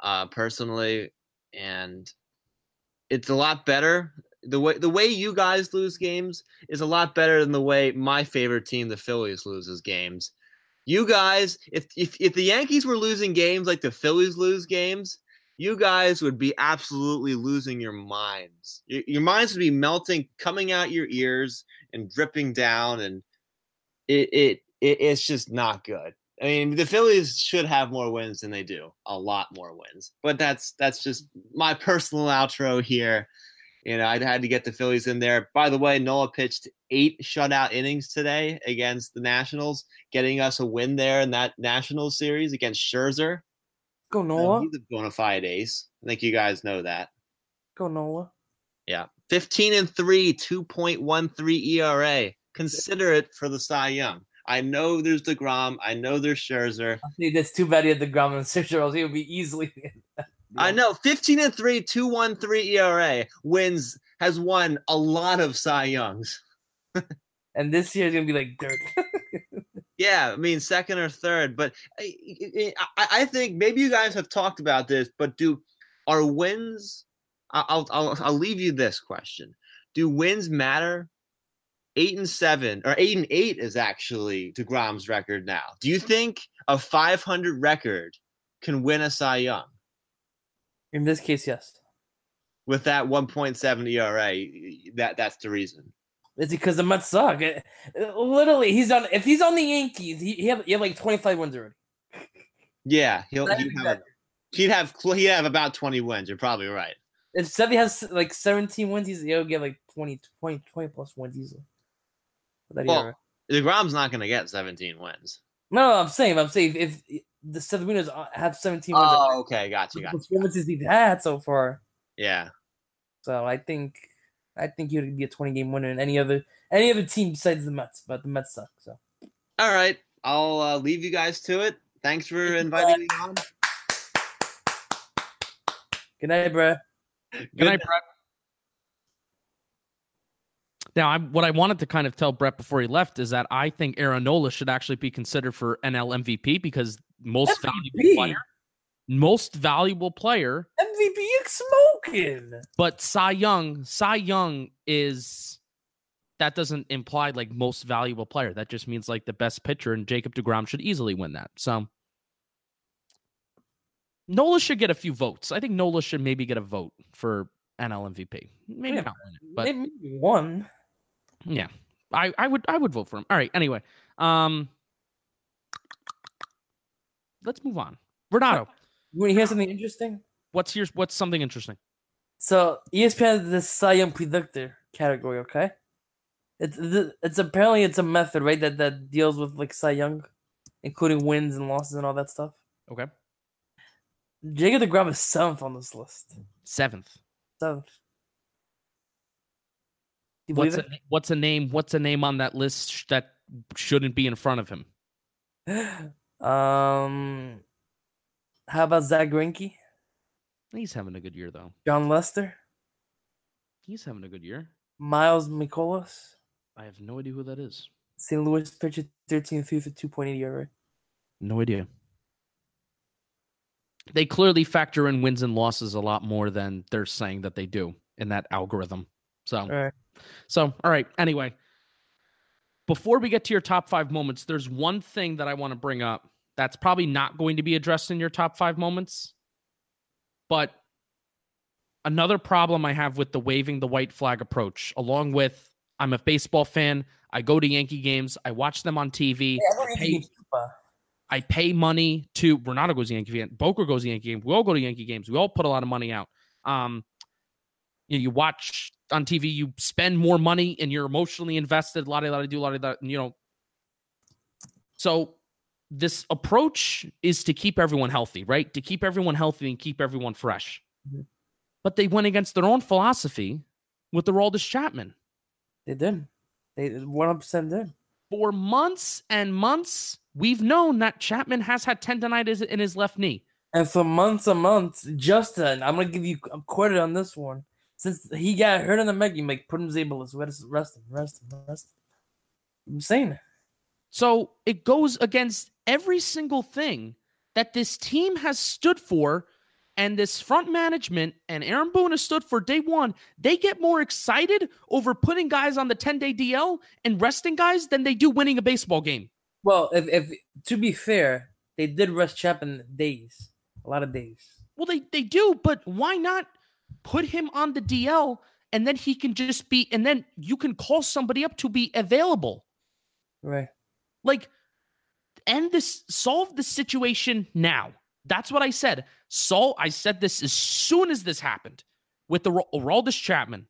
uh, personally. And it's a lot better the way the way you guys lose games is a lot better than the way my favorite team, the Phillies, loses games. You guys, if if if the Yankees were losing games like the Phillies lose games, you guys would be absolutely losing your minds. Your, your minds would be melting, coming out your ears and dripping down, and it, it it it's just not good. I mean, the Phillies should have more wins than they do, a lot more wins. But that's that's just my personal outro here. You know, I had to get the Phillies in there. By the way, Nola pitched eight shutout innings today against the Nationals, getting us a win there in that Nationals series against Scherzer. Go Noah. He's a bona fide ace. I think you guys know that. Go Noah. Yeah. 15 and 3, 2.13 ERA. Consider it for the Cy Young. I know there's DeGrom. I know there's Scherzer. I think that's too bad he had DeGrom and Sixer, else he would be easily. I know 15 and 3, 2.13 ERA wins, has won a lot of Cy Youngs. And this year's gonna be like dirt. Yeah, I mean second or third, but I, I, I think maybe you guys have talked about this. But do are wins? I'll I'll I'll leave you this question: Do wins matter? Eight and seven, or eight and eight, is actually Degrom's record now. Do you think a 500 record can win a Cy Young In this case, yes. with that 1.7 ERA? That that's the reason. It's because the Mets suck. Uh, uh, Literally, he's on. If he's on the Yankees, he, he have he have like twenty five wins already. Yeah, he'll he'd have, he'd have he'd have about 20 wins. You're probably right. If Sevy has like seventeen wins, he's he'll get like 20, 20, 20 plus wins easily. That Well, ERA. Degrom's not going to get 17 wins. No, I'm saying, I'm saying if, if the Seven have 17 wins, Oh, okay, gotcha, the gotcha. performances he's had so far. Yeah, So I think, I think he would be a 20 game winner in any other any other team besides the Mets. But the Mets suck. So all right. I'll uh, leave you guys to it. Thanks for inviting me on. good night, bro. Good night, Brett. Now, I, what I wanted to kind of tell Brett before he left is that I think Aaron Nola should actually be considered for NL MVP because most valuable player, most valuable player, MVP smoking. but Cy Young, Cy Young is that doesn't imply like most valuable player. That just means like the best pitcher, and Jacob DeGrom should easily win that. So Nola should get a few votes. I think Nola should maybe get a vote for NL MVP. Maybe Yeah, not win it, but Maybe one. yeah, I, I would I would vote for him. All right. Anyway, um, let's move on. Renato, You want to hear something interesting? what's your what's something interesting? So ESPN has this Cy Young predictor category. Okay, it's it's apparently it's a method right that that deals with like Cy Young, including wins and losses and all that stuff. Okay, Jacob Degrom is seventh on this list. seventh. Seventh. Do you believe What's a, what's a name? What's a name on that list sh- that shouldn't be in front of him? Um, how about Zack Greinke, He's having a good year though. Jon Lester, He's having a good year. Miles Mikolas, I have no idea who that is. St. Louis pitcher, thirteen three for two point eight ERA. No idea. They clearly factor in wins and losses a lot more than they're saying that they do in that algorithm. So, All right. so all right. Anyway, before we get to your top five moments, there's one thing that I want to bring up that's probably not going to be addressed in your top five moments. But another problem I have with the waving the white flag approach, along with I'm a baseball fan. I go to Yankee games. I watch them on TV. I pay- I pay money to Renato goes to Yankee game. Boker goes to Yankee game. We all go to Yankee games. We all put a lot of money out. Um, you, know, you watch on TV. You spend more money, and you're emotionally invested. A lot of a lot of do a lot of that. You know. So this approach is to keep everyone healthy, right? To keep everyone healthy and keep everyone fresh. Mhm. But they went against their own philosophy with the Aroldis Chapman They did. They one hundred percent did. For months and months. We've known that Chapman has had tendonitis in his left knee. And for months and months, Justin, I'm gonna give you a credit on this one. Since he got hurt in the Meg, you make put him Zabalus, rest, rest him, rest him, rest him. I'm saying it. So it goes against every single thing that this team has stood for and this front management and Aaron Boone has stood for day one. They get more excited over putting guys on the 10 day DL and resting guys than they do winning a baseball game. Well, if, if to be fair, they did rest Chapman days, a lot of days. Well, they, they do, but why not put him on the DL and then he can just be, and then you can call somebody up to be available. Right. like end this solve the situation now that's what i said sol i said this as soon as this happened with the Ro- chapman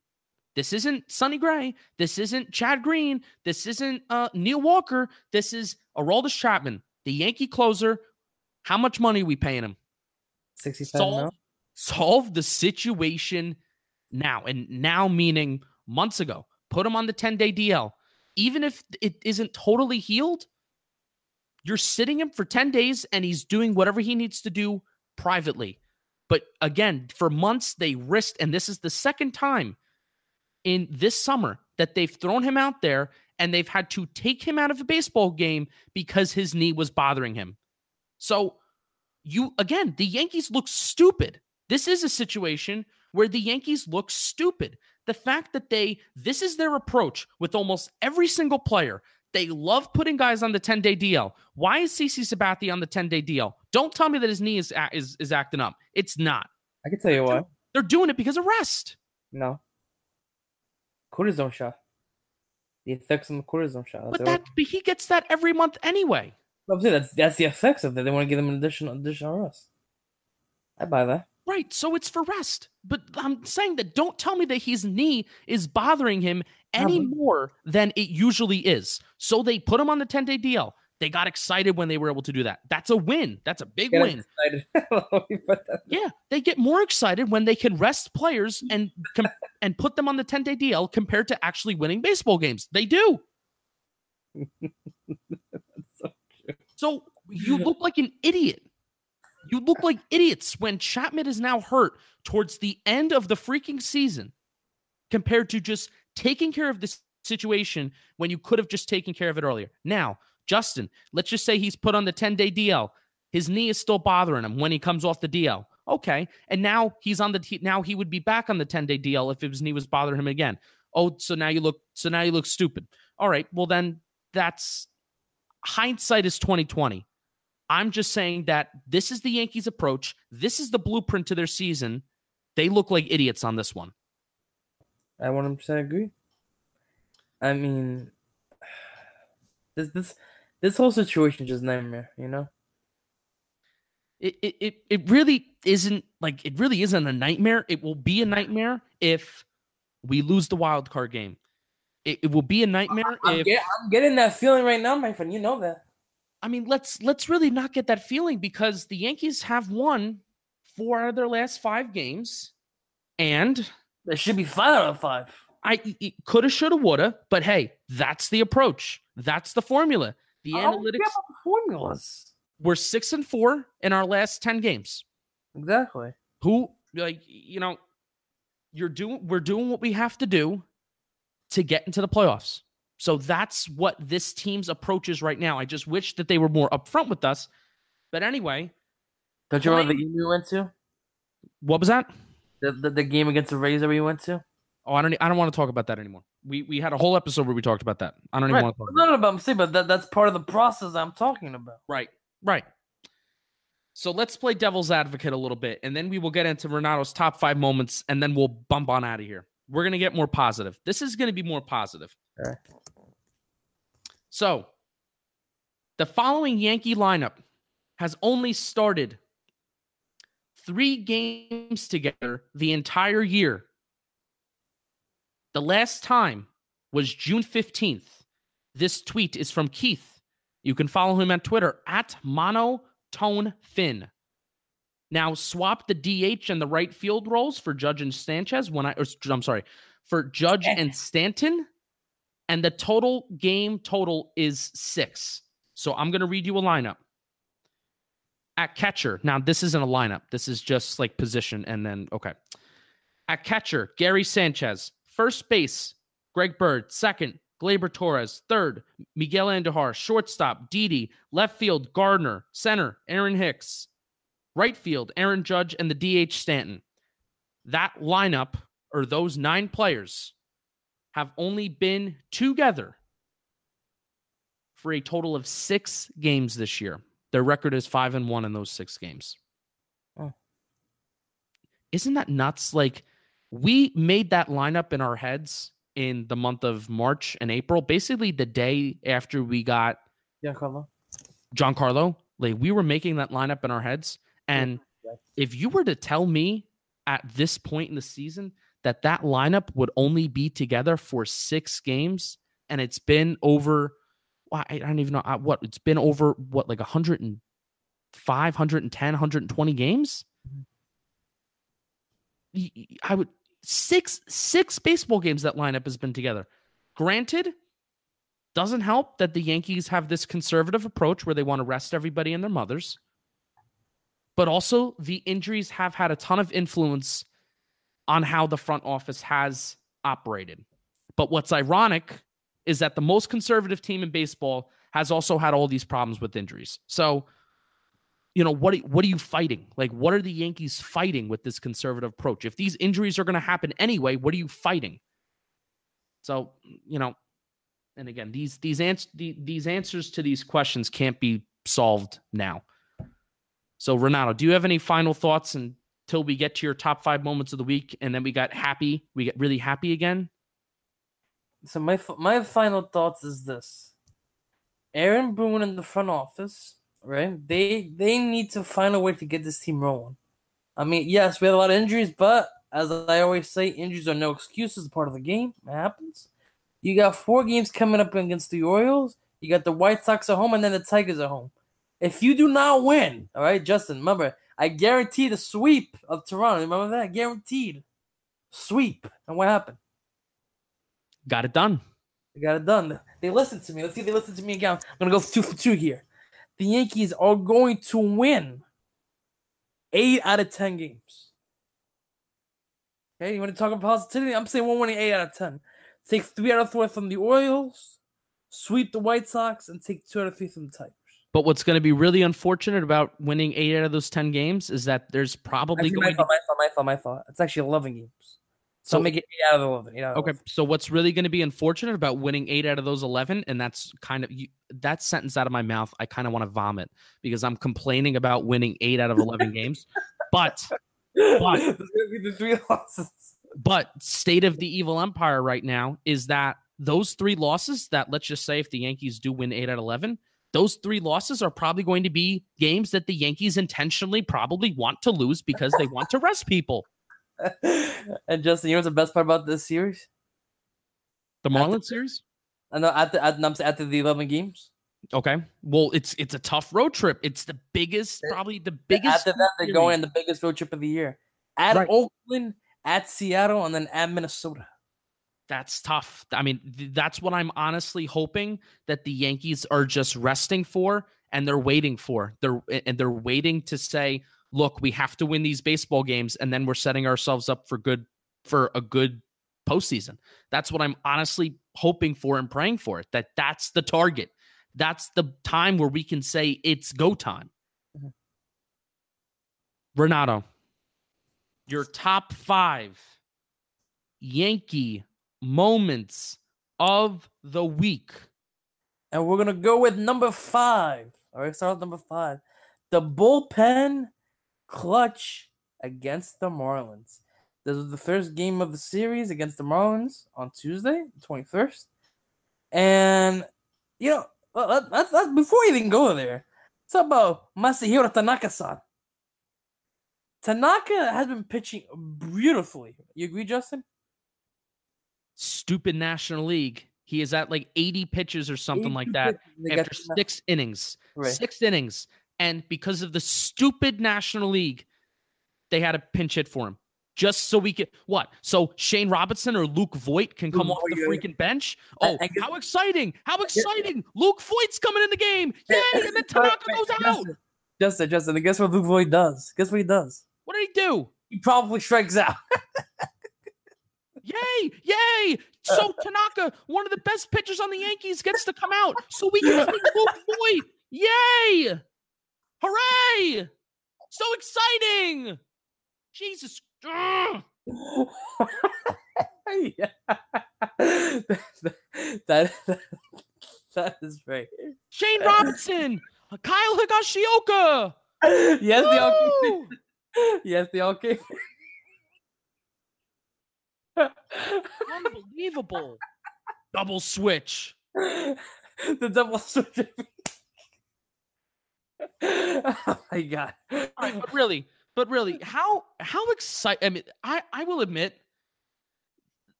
this isn't sonny gray this isn't chad green this isn't uh, neil walker this is Aroldis chapman the yankee closer how much money are we paying him 67 solve, now. solve the situation now. And now meaning months ago. Put him on the 10 day DL. Even if it isn't totally healed, you're sitting him for 10 days and he's doing whatever he needs to do privately. But again, for months they risked, and this is the second time in this summer that they've thrown him out there and they've had to take him out of a baseball game because his knee was bothering him. So, you again, the Yankees look stupid. This is a situation where the Yankees look stupid. The fact that they, this is their approach with almost every single player. They love putting guys on the 10 day DL. Why is CC Sabathia on the 10 day DL? Don't tell me that his knee is, is, is acting up. It's not. I can tell you why. They're doing it because of rest. No. Cortisone shot. The effects on the cortisone shot. That's But that but he gets that every month anyway. I'm saying that's that's the effects of that. They want to give him an additional additional rest. I buy that. Right. So it's for rest. But I'm saying that don't tell me that his knee is bothering him any more than it usually is. So they put him on the 10 day DL. They got excited when they were able to do that. That's a win. That's a big win. excited. Let me put that- Yeah, they get more excited when they can rest players and com- and put them on the 10 day DL compared to actually winning baseball games. They do. so true. So you look like an idiot. You look like idiots when Chapman is now hurt towards the end of the freaking season compared to just taking care of this situation when you could have just taken care of it earlier. Now, Justin, let's just say he's put on the 10 day DL. His knee is still bothering him when he comes off the DL. Okay. And now he's on the now he would be back on the 10 day DL if his knee was bothering him again. Oh, so now you look so now you look stupid. All right. Well then that's hindsight is 2020. I'm just saying that this is the Yankees approach. This is the blueprint to their season. They look like idiots on this one. I 100% agree. I mean, this this this whole situation is just nightmare. You know. It, it it it really isn't like it really isn't a nightmare. It will be a nightmare if we lose the wild card game. It, it will be a nightmare I'm, if get, I'm getting that feeling right now, my friend. You know that. I mean let's let's really not get that feeling because the Yankees have won four out of their last five games, and There should be five out of five. I coulda, shoulda, woulda, but hey, that's the approach. That's the formula. The I don't care analytics. formulas. We're six and four in our last ten games. Exactly. Who like you know, you're doing. We're doing what we have to do to get into the playoffs. So that's what this team's approach is right now. I just wish that they were more upfront with us. But anyway, Don't you remember the we went to? what was that? The, the the game against the Rays that we went to? Oh, I don't. I don't want to talk about that anymore. We we had a whole episode where we talked about that. I don't even want to talk about. No, no, but I'm saying, but that, that's part of the process I'm talking about. Right, right. So let's play devil's advocate a little bit, and then we will get into Renato's top five moments, and then we'll bump on out of here. We're gonna get more positive. This is gonna be more positive. Alright. So, the following Yankee lineup has only started three games together the entire year. The last time was June 15th. This tweet is from Keith. You can follow him on Twitter at monotonefin. Now swap the DH and the right field roles for Judge and Sanchez when I or, I'm sorry, for Judge and Stanton. And the total game total is six. So I'm gonna read you a lineup. At catcher. Now, this isn't a lineup. This is just like position and then okay. At catcher, Gary Sanchez. First base, Greg Bird. Second, Gleyber Torres. Third, Miguel Andujar. Shortstop, Didi. Left field, Gardner. Center, Aaron Hicks. Right field, Aaron Judge and the DH Stanton. That lineup, or those nine players, have only been together for a total of six games this year. Their record is five and one in those six games. Oh. Isn't that nuts? Like, we made that lineup in our heads in the month of March and April, basically the day after we got Yeah, Carlo. Giancarlo. Like, we were making that lineup in our heads. And Yes. if you were to tell me at this point in the season that that lineup would only be together for six games and it's been over well, I don't even know what it's been over what like 105 110 120 games? Mm-hmm. I would six six baseball games that lineup has been together. Granted doesn't help that the Yankees have this conservative approach where they want to rest everybody and their mothers. But also the injuries have had a ton of influence on how the front office has operated. But what's ironic is that the most conservative team in baseball has also had all these problems with injuries. So, you know, what what are you fighting? Like what are the Yankees fighting with this conservative approach? If these injuries are going to happen anyway, what are you fighting? So, you know, and again, these these ans- the, these answers to these questions can't be solved now. So, Renato, do you have any final thoughts until we get to your top five moments of the week, and then we got happy, we get really happy again? So my my final thoughts is this: Aaron Boone in the front office, right? They they need to find a way to get this team rolling. I mean, yes, we had a lot of injuries, but as I always say, injuries are no excuses. Part of the game, it happens. You got four games coming up against the Orioles. You got the White Sox at home, and then the Tigers at home. If you do not win, all right, Justin, remember, I guaranteed a sweep of Toronto. Remember that? Guaranteed. Sweep. And what happened? Got it done. They got it done. They listened to me. Let's see if they listen to me again. I'm going to go two for two here. The Yankees are going to win eight out of 10 games. Okay, you want to talk about positivity? I'm saying we're winning eight out of 10. Take three out of four from the Orioles, sweep the White Sox, and take two out of three from the Tigers. But what's going to be really unfortunate about winning eight out of those 10 games is that there's probably Actually, my going fault, to my fault, my fault, my fault. It's actually 11 games. So, So- make it eight out of 11. Eight out of Okay, 11. so what's really going to be unfortunate about winning eight out of those eleven, and that's kind of you, that sentence out of my mouth, I kind of want to vomit because I'm complaining about winning eight out of eleven games, but There's going to be the three losses. but state of the evil empire right now is that those three losses that let's just say if the Yankees do win eight out of eleven, those three losses are probably going to be games that the Yankees intentionally probably want to lose because they want to rest people. And Justin, you know what's the best part about this series? The Marlins series. I know at the at, I'm saying after the 11 games. Okay. Well, it's it's a tough road trip. It's the biggest, probably the biggest. After that, they're going on the biggest road trip of the year. At Right. Oakland, at Seattle, and then at Minnesota. That's tough. I mean, th- that's what I'm honestly hoping that the Yankees are just resting for and they're waiting for. They're and they're waiting to say, "Look, we have to win these baseball games and then we're setting ourselves up for good for a good postseason." That's what I'm honestly hoping for and praying for. It That that's the target. That's the time where we can say it's go time. Mhm. Renato, your top 5 Yankee moments of the week. And we're gonna go with number five. All right, start with number five. The bullpen clutch against the Marlins. This was the first game of the series against the Marlins on Tuesday, the 21st. And you know, let- let's, let's before we even go there, it's about Masahiro Tanaka-san. Tanaka has been pitching beautifully. You agree, Justin? Stupid National League. He is at like 80 pitches or something like that pitches, they got after six innings. Right. Six innings. And because of the stupid National League, they had a pinch hit for him. Just so we could what? So Shane Robinson or Luke Voit can come Luke off the Voit, yeah. freaking bench. Oh, and guess- how exciting! How exciting! Luke Voit's coming in the game. Yay! And then Tanaka goes out. Justin, Justin, Justin, guess what Luke Voit does? Guess what he does? What did he do? He probably strikes out. Yay! Yay! So Tanaka, one of the best pitchers on the Yankees, gets to come out. So we can see Luke Voit. Yay! Hooray! So exciting! Jesus. Yeah. that, that, that is right. Shane Robinson, uh, Kyle Higashioka. Yes, they all came. Yes, they all came. Unbelievable. Double switch. the double switch. oh my god. Right, but really, but really, how how excited? I mean, I I will admit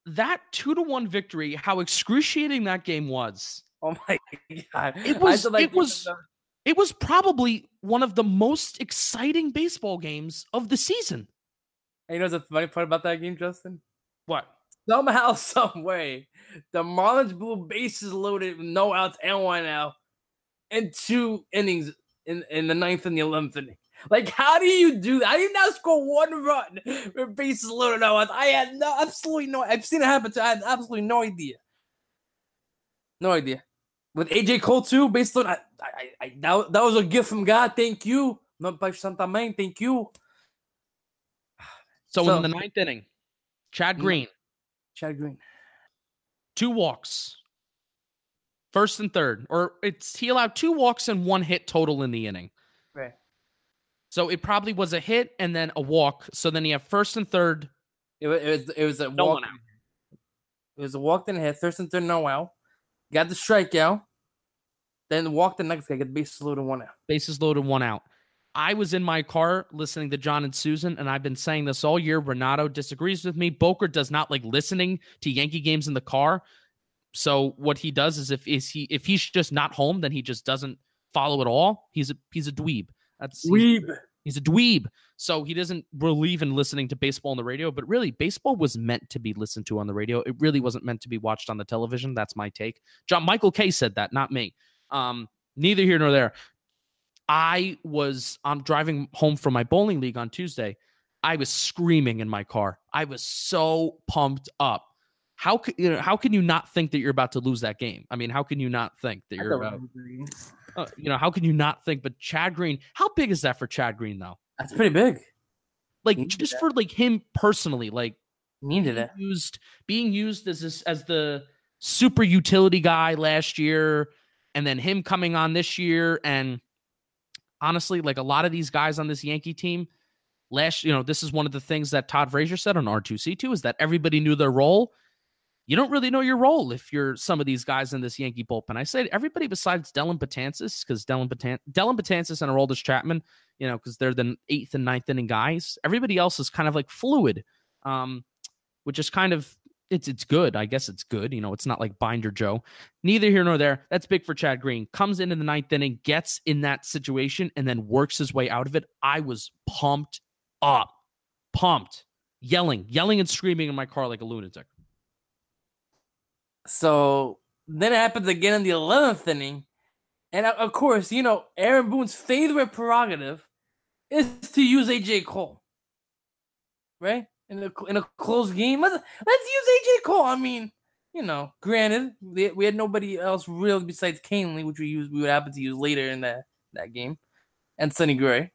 that two to one victory, how excruciating that game was. Oh my god. It was- like it was- It was probably one of the most exciting baseball games of the season. And you know what's the funny part about that game, Justin? What? Somehow, some way, the Marlins blew bases loaded no outs and one out in two innings in, in the ninth and the eleventh inning. Like, how do you do that? How do you now score one run with bases loaded no? I had no absolutely no. I've seen it happen. To, I had absolutely no idea. No idea. With AJ Cole too, based on I, I, I that, that was a gift from God. Thank you. Not by Santa Main. Thank you, So, So- in the ninth inning, Chad Mm. Green, Chad Green. two walks, first and third, or it's he allowed two walks and one hit total in the inning. Right. So it probably was a hit and then a walk. So then you have first and third. It was, it was, it was a No walk. one out. It was a walk in hit, first and third, no out. Got the strikeout. Then walked the next guy, get the bases loaded, one out. bases loaded, one out. I was in my car listening to John and Suzyn, and I've been saying this all year. Renato disagrees with me. Boker does not like listening to Yankee games in the car. So what he does is if is he if he's just not home, then he just doesn't follow at all. He's a he's a dweeb. That's he's- He's a dweeb. So he doesn't believe in listening to baseball on the radio, but really, baseball was meant to be listened to on the radio. It really wasn't meant to be watched on the television. That's my take. John Michael Kay said that, not me. Um, neither here nor there. I was I'm driving home from my bowling league on Tuesday. I was screaming in my car. I was so pumped up. How could you know, how can you not think that you're about to lose that game? I mean, how can you not think that you're about we were green. uh, you know, how can you not think? But Chad Green, how big is that for Chad Green though? That's pretty big. Like He just for like him personally, like Needed being it. used being used as this as the super utility guy last year, and then him coming on this year, and honestly, like a lot of these guys on this Yankee team, last you know, this is one of the things that Todd Frazier said on R two C two is that everybody knew their role. You don't really know your role if you're some of these guys in this Yankee bullpen. I said everybody besides Dellin Betances, because Dellin Betan- Dellin Betances and Aroldis Chapman, you know, because they're the eighth and ninth inning guys. Everybody else is kind of like fluid, um, which is kind of it's it's good. I guess it's good. You know, it's not like Binder Joe. Neither here nor there. That's big for Chad Green. Comes in in the ninth inning, gets in that situation, and then works his way out of it. I was pumped up, pumped, yelling, yelling and screaming in my car like a lunatic. So then it happens again in the eleventh inning, and of- of course, you know Aaron Boone's favorite prerogative is to use AJ Cole, right? In a in a close game, let's let's use AJ Cole. I mean, you know, granted, we, had nobody else really besides Kahnle, which we used we would happen to use later in that that game, and Sonny Gray,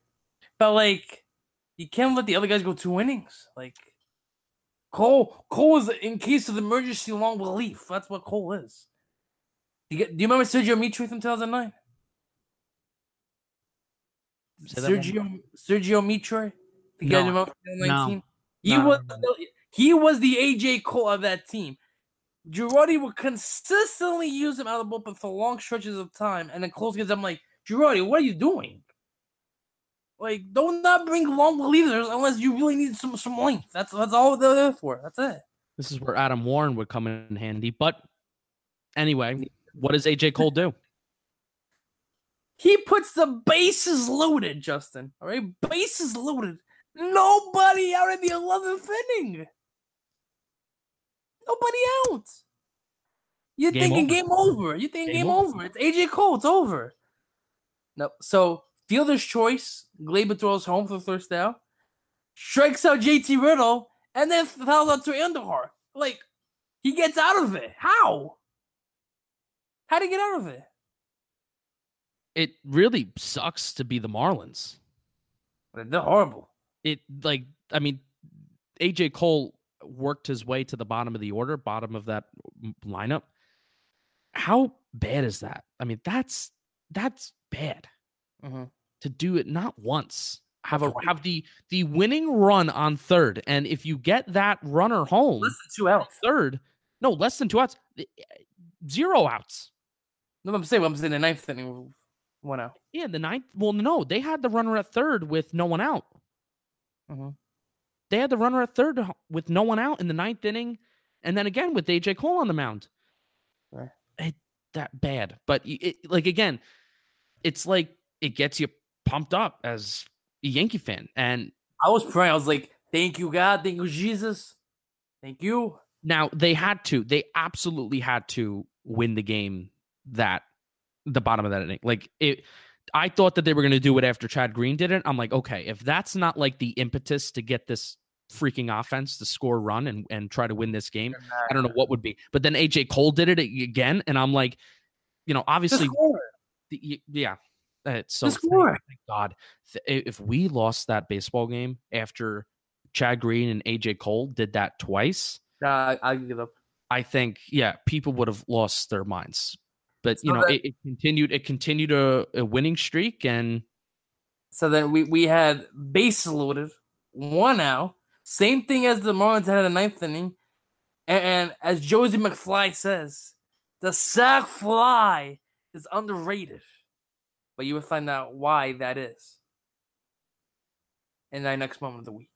but like you can't let the other guys go two innings, like. Cole Cole is in case of emergency long relief. That's what Cole is. Do you, get, do you remember Sergio Mitre from 2009? Say that one Sergio Sergio Mitre? The guy No. remember 2019? He No, I was the, he was the AJ Cole of that team. Girardi would consistently use him out of the bullpen for long stretches of time, and then close games. I'm like, Girardi, what are you doing? Like, don't not bring long relievers unless you really need some some length. That's that's all they're there for. That's it. This is where Adam Warren would come in handy. But anyway, what does AJ Cole do? He puts the bases loaded, Justin. All right, bases loaded. Nobody out in the eleventh inning. Nobody out. You're Game thinking over. game over. You think Game game, over. over. It's AJ Cole. It's over. No. So fielder's choice. Gleyber throws home for the first down. Strikes out JT Riddle and then fouls out to Andujar. Like he gets out of it. How? How would he get out of it? It really sucks to be the Marlins. They're horrible. It like I mean, AJ Cole worked his way to the bottom of the order, bottom of that lineup. How bad is that? I mean, that's that's bad Mhm. To do it not once. Have a have the the winning run on third, and if you get that runner home, Less than two outs. third, no less than two outs, eh, zero outs. No, I'm saying I'm saying the ninth inning one out. Yeah, the ninth. Well, no, they had the runner at third with no one out. Mhm. They had the runner at third with no one out in the ninth inning, and then again with AJ Cole on the mound. Right. It, that bad, but it, like again, it's like it gets you pumped up as a Yankee fan, and I was praying. I was like, "Thank you, God. Thank you, Jesus. Thank you." now they had to. They absolutely had to win the game. That the bottom of that inning, like it. I thought that they were going to do it after Chad Green did it. I'm like, okay, if that's not like the impetus to get this freaking offense to score run and, and try to win this game, I don't know what would be. But then AJ Cole did it again, and I'm like, you know, obviously, the- yeah, it's so thank- thank God, if we lost that baseball game after Chad Green and AJ Cole did that twice, Nah, I, give up. I think yeah, people would have lost their minds. But you know, that- it, it continued. It continued a, a winning streak, and So then we we had base loaded, one out. Same thing as the Marlins had in the ninth inning, and, and as Josie McFly says, the sac fly is underrated. But you will find out why that is in our next moment of the week.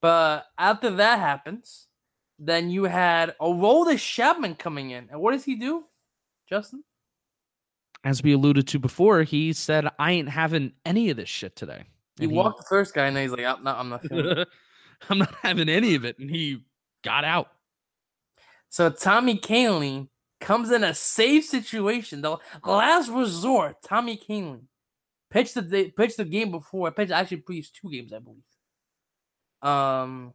But after that happens, then you had Aroldis Chapman coming in. And what does he do, Justin? As we alluded to before, he said, I ain't having any of this shit today. He And walked the first guy, and then he's like, I'm not, I'm not. I'm not having any of it. And he got out. So Tommy Kaneling comes in a safe situation, the last resort. Tommy Kahnle pitched the day, pitched the game before. Pitched actually pitched two games, I believe. Um,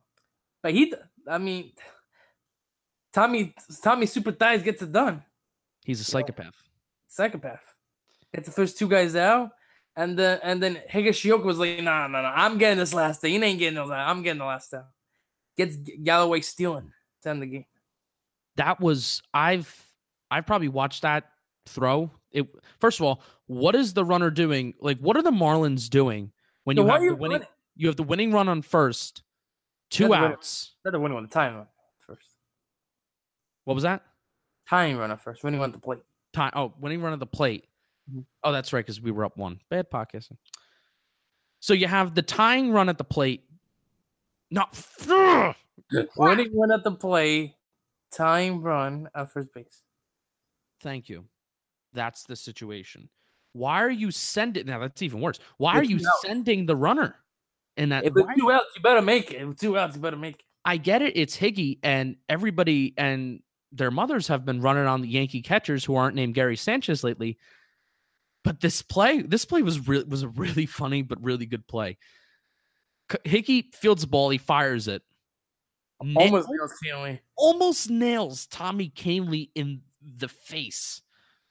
but he, I mean, Tommy Tommy Super Thighs gets it done. He's a psychopath. Psychopath. Gets the first two guys out, and then and then Higashioka was like, "Nah, nah, nah, I'm getting this last day. You ain't getting out. I'm getting the last out." Gets Galloway stealing to end the game. That was I've I've probably watched that throw. It first of all, what is the runner doing? Like what are the Marlins doing when you have the winning running? you have the winning run on first, two That's the winning- outs. Not the winning one, the tying run first. What was that? Tying runner first. Winning one at the plate. Time oh, winning run of the plate. Mhm. Oh, that's right, because we were up one. Bad podcasting. So you have the tying run at the plate. No, Winning one at the plate. Tying run at first base. Thank you. That's the situation. Why are you sending? Now that's even worse. Why are you outs. sending the runner? In that, If it's two outs, you better make it. If two outs, you better make it. I get it. It's Higgy, and everybody and their mothers have been running on the Yankee catchers who aren't named Gary Sanchez lately. But this play, this play was really was a really funny but really good play. Hickey fields the ball, he fires it, Almost nails Stanley. almost nails Tommy Kahnle in the face.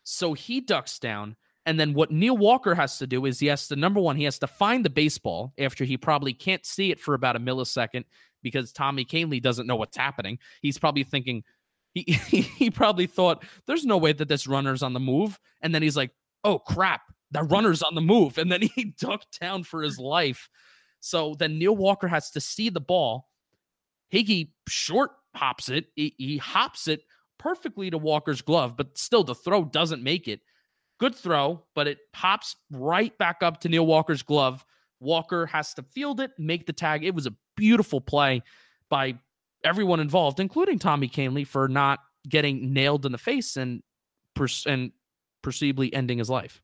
So he ducks down. And then what Neil Walker has to do is he has to number one, he has to find the baseball after he probably can't see it for about a millisecond because Tommy Kahnle doesn't know what's happening. He's probably thinking he he probably thought there's no way that this runner's on the move. And then he's like, oh crap, that runner's on the move. And then he ducked down for his life. So then Neil Walker has to see the ball. Higgy short hops it. He, he hops it perfectly to Walker's glove, but still the throw doesn't make it. Good throw, but it pops right back up to Neil Walker's glove. Walker has to field it, make the tag. It was a beautiful play by everyone involved, including Tommy Kahnle, for not getting nailed in the face and pers- and perceivably ending his life.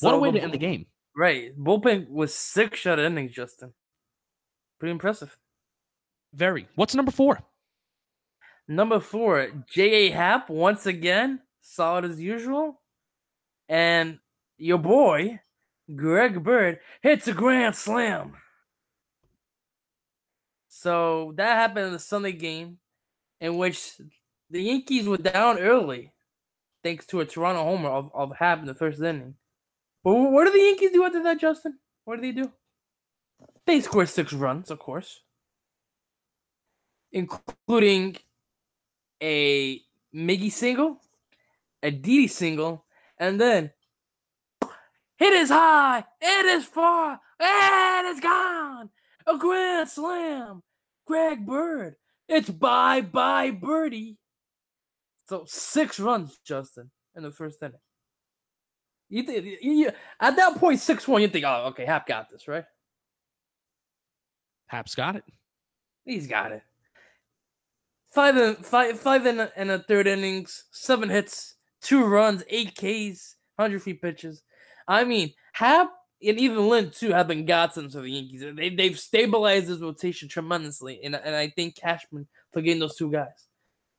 what a way to end the game. Right. Bullpen was six shut innings, Justin. Pretty impressive. Very. What's number four? Number four, J.A. Happ once again, solid as usual. And your boy, Greg Bird, hits a grand slam. So that happened in the Sunday game, in which the Yankees were down early, thanks to a Toronto homer of, of Happ in the first inning. But what do the Yankees do after that, Justin? What do they do? They score six runs, of course, including a Miggy single, a Didi single, and then hit is high, it is far, and it's gone. A grand slam. Greg Bird. It's bye bye birdie. So six runs, Justin, in the first inning. You think you, at that point, six one, you think, oh, okay, Happ got this, right? Happ's got it. He's got it. Five and five, five in a, in a third innings, seven hits, two runs, eight Ks, hundred feet pitches. I mean, Happ and even Lynn too have been godsends for the Yankees. They they've stabilized this rotation tremendously, and and I think Cashman for getting those two guys.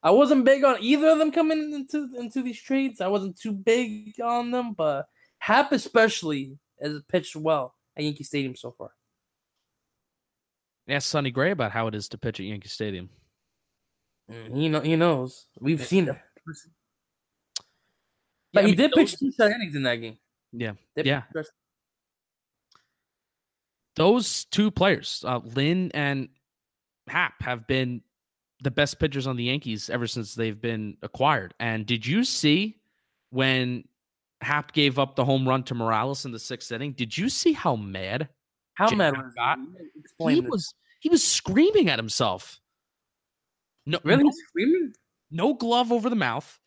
I wasn't big on either of them coming into into these trades. I wasn't too big on them, but Happ especially has pitched well at Yankee Stadium so far. Ask Sonny Gray about how it is to pitch at Yankee Stadium. Mm, He know he knows. We've seen it. Yeah, But I he mean, did pitch two shot innings in that game. Yeah, Did yeah. pitch- those two players, uh, Lynn and Happ, have been the best pitchers on the Yankees ever since they've been acquired. And did you see when Happ gave up the home run to Morales in the sixth inning? Did you see how mad How Jim mad was got? he? He was? He was screaming at himself. No, really no, screaming. no glove over the mouth.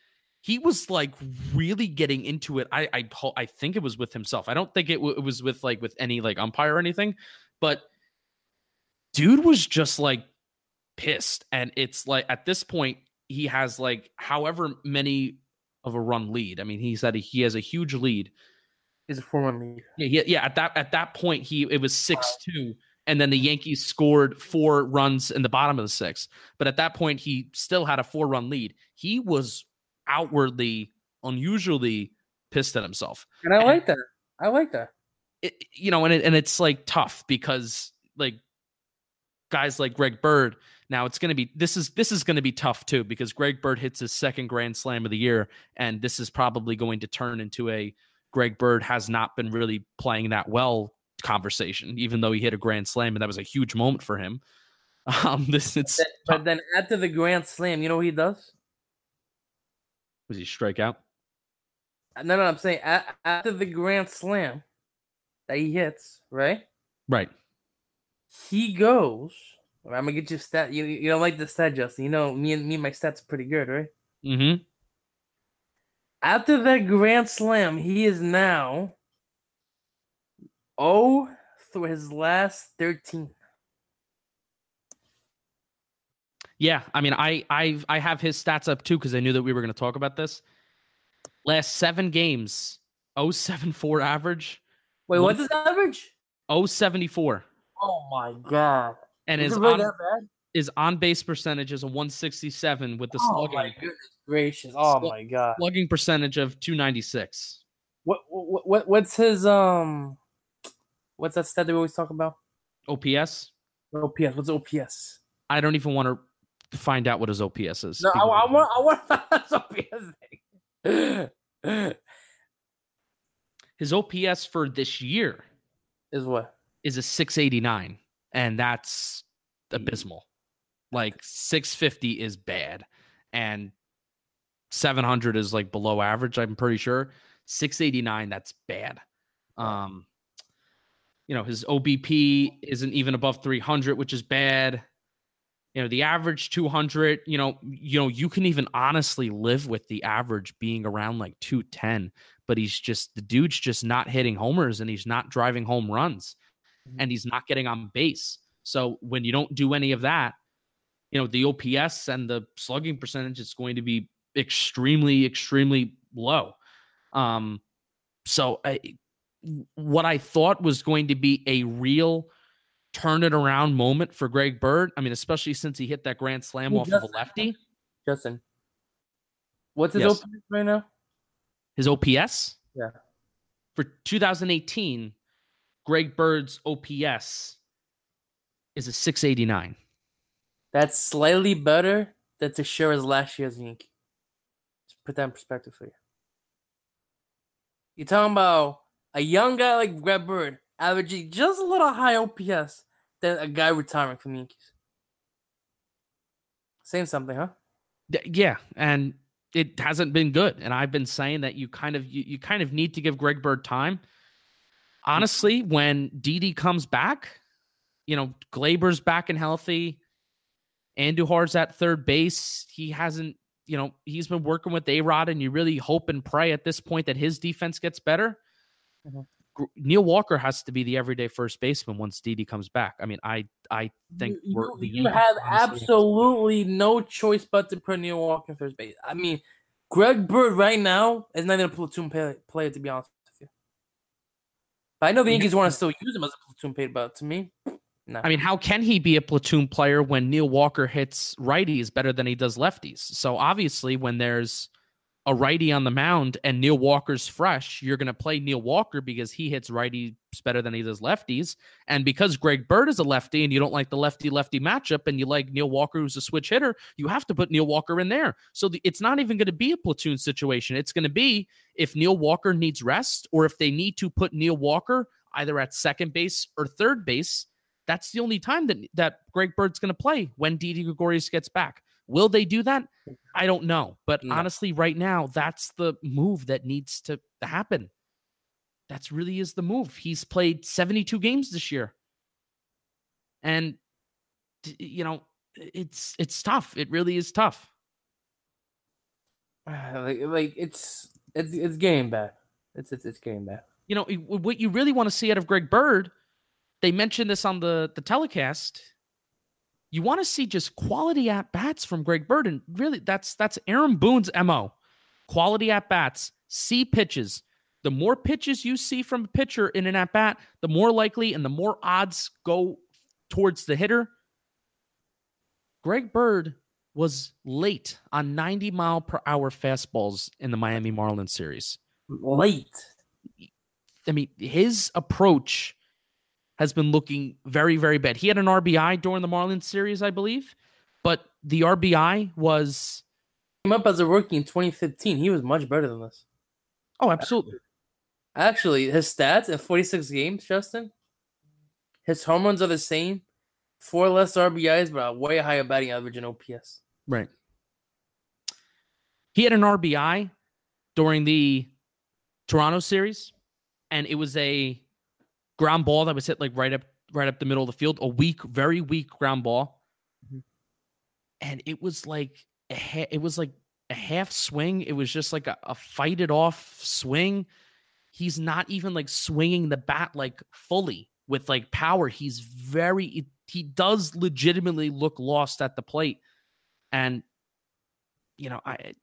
He was like really getting into it. I I I think it was with himself. I don't think it, w- it was with like with any like umpire or anything. But dude was just like pissed. And it's like at this point, he has like however many of a run lead. I mean, he said he has a huge lead. He's a four run lead. Yeah, yeah, yeah. At that at that point, he it was six two, and then the Yankees scored four runs in the bottom of the six. But at that point, he still had a four run lead. He was outwardly, unusually pissed at himself. And I like that. I like that. It, you know, and it, and it's like tough because like guys like Greg Bird. Now it's going to be this is this is going to be tough too because Greg Bird hits his second Grand Slam of the year, and this is probably going to turn into a Greg Bird has not been really playing that well conversation, even though he hit a Grand Slam and that was a huge moment for him. Um, this it's but then after the Grand Slam, you know what he does? Was he strike out? No, no, I'm saying after the Grand Slam that he hits, right? Right. He goes. I'm gonna get you stat. You you don't like the stat, Justin? You know me and me and my stats pretty good, right? Mm-hmm. After that Grand Slam, he is now oh through his last thirteen. Yeah, I mean, I I I have his stats up too because I knew that we were going to talk about this. Last seven games, 074 average. Wait, what's his average? 074. Oh my god! And is his really on, his on base percentage is a 167 with the Oh slugging my goodness gracious! Oh my god! slugging percentage of 296. What what what what's his um? What's that stat that we always talk about? OPS. OPS. What's OPS? I don't even want to find out what his OPS is. No, I, I want I want his OPS. Thing. His OPS for this year Is what? is a 689 and that's abysmal like 650 is bad and 700 is like below average i'm pretty sure 689 that's bad um you know his obp isn't even above 300 which is bad you know the average 200 you know you know you can even honestly live with the average being around like 210 but he's just the dude's just not hitting homers and he's not driving home runs and he's not getting on base. So when you don't do any of that, you know, the OPS and the slugging percentage is going to be extremely, extremely low. Um, so I, what I thought was going to be a real turn it around moment for Greg Bird. I mean, especially since he hit that grand slam He off of a lefty. Justin. What's his Yes. OPS right now? His OPS? Yeah. For 2018, Greg Bird's OPS is a 689. That's slightly better than Teixeira's last year's Yankee. Just put that in perspective for you. You're talking about a young guy like Greg Bird averaging just a little high OPS than a guy retiring from the Yankees. Saying something, huh? Yeah, and it hasn't been good. And I've been saying that you kind of you, you kind of need to give Greg Bird time. Honestly, when Didi comes back, you know, Gleyber's back and healthy. Andujar's at third base. He hasn't, you know, he's been working with A Rod, and you really hope and pray at this point that his defense gets better. Mhm. Neil Walker has to be the everyday first baseman once Didi comes back. I mean, I I think you, you- you have absolutely no choice but to put Neil Walker first base. I mean, Greg Bird right now is not even a platoon play, player, to be honest with you. But I know the Yankees want to still use him as a platoon player, but to me, no. I mean, how can he be a platoon player when Neil Walker hits righties better than he does lefties? So obviously, when there's a righty on the mound and Neil Walker's fresh, you're going to play Neil Walker because he hits righties better than he does lefties. And because Greg Bird is a lefty and you don't like the lefty lefty matchup and you like Neil Walker, who's a switch hitter, you have to put Neil Walker in there. So the, it's not even going to be a platoon situation. It's going to be if Neil Walker needs rest or if they need to put Neil Walker either at second base or third base. That's the only time that that Greg Bird's going to play when Didi Gregorius gets back. Will they do that? I don't know. But No. honestly, right now, that's the move that needs to happen. That's really is the move. He's played 72 games this year. And you know, it's it's tough. It really is tough. like, like it's it's it's getting bad. It's it's it's getting bad. You know, what you really want to see out of Greg Bird, they mentioned this on the the telecast. You want to see just quality at bats from Greg Bird, and really that's that's Aaron Boone's mo. Quality at bats, see pitches. The more pitches you see from a pitcher in an at bat, the more likely and the more odds go towards the hitter. Greg Bird was late on 90 mile per hour fastballs in the Miami Marlins series. Late. I mean, his approach has been looking very, very bad. He had an RBI during the Marlins series, I believe, but the RBI was came up as a rookie in 2015. He was much better than this. Oh, absolutely. Actually, his stats in 46 games, Justin, his home runs are the same, four less RBIs, but a way higher batting average in OPS. Right. He had an RBI during the Toronto series, and it was a ground ball that was hit like right up right up the middle of the field, a weak, very weak ground ball. Mm-hmm. And it was like a ha- it was like a half swing. It was just like a, a fight it off swing. He's not even like swinging the bat like fully with like power. He's very he does legitimately look lost at the plate. And you know, I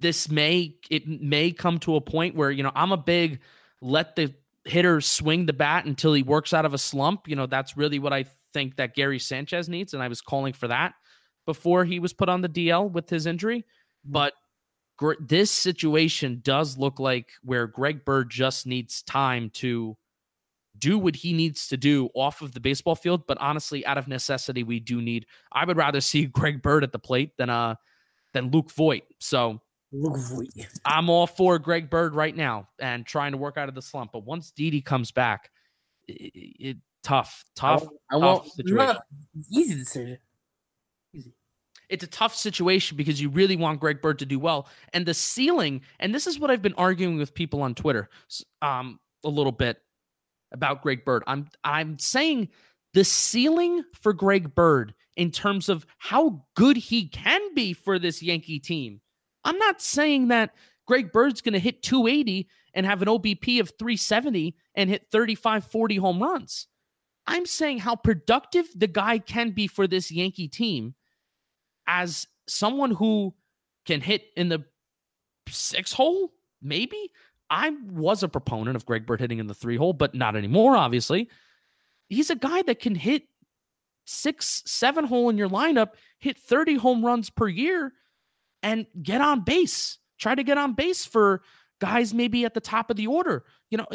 this may it may come to a point where, you know, I'm a big let the hitter swing the bat until he works out of a slump. You know, that's really what I think that Gary Sanchez needs. And I was calling for that before he was put on the DL with his injury. Mm-hmm. But gr- this situation does look like where Greg Bird just needs time to do what he needs to do off of the baseball field. But honestly, out of necessity, we do need. I would rather see Greg Bird at the plate than uh than Luke Voit. So I'm all for Greg Bird right now and trying to work out of the slump. But once Didi comes back, it, it tough, tough, I, I tough situation. Easy decision. Easy. It's a tough situation because you really want Greg Bird to do well, and the ceiling. And this is what I've been arguing with people on Twitter, um, a little bit about Greg Bird. I'm I'm saying the ceiling for Greg Bird in terms of how good he can be for this Yankee team. I'm not saying that Greg Bird's going to hit 280 and have an OBP of 370 and hit 35 40 home runs. I'm saying how productive the guy can be for this Yankee team as someone who can hit in the six hole, maybe. I was a proponent of Greg Bird hitting in the three hole, but not anymore, obviously. He's a guy that can hit six, seven hole in your lineup, hit 30 home runs per year, and get on base. Try to get on base for guys maybe at the top of the order. You know,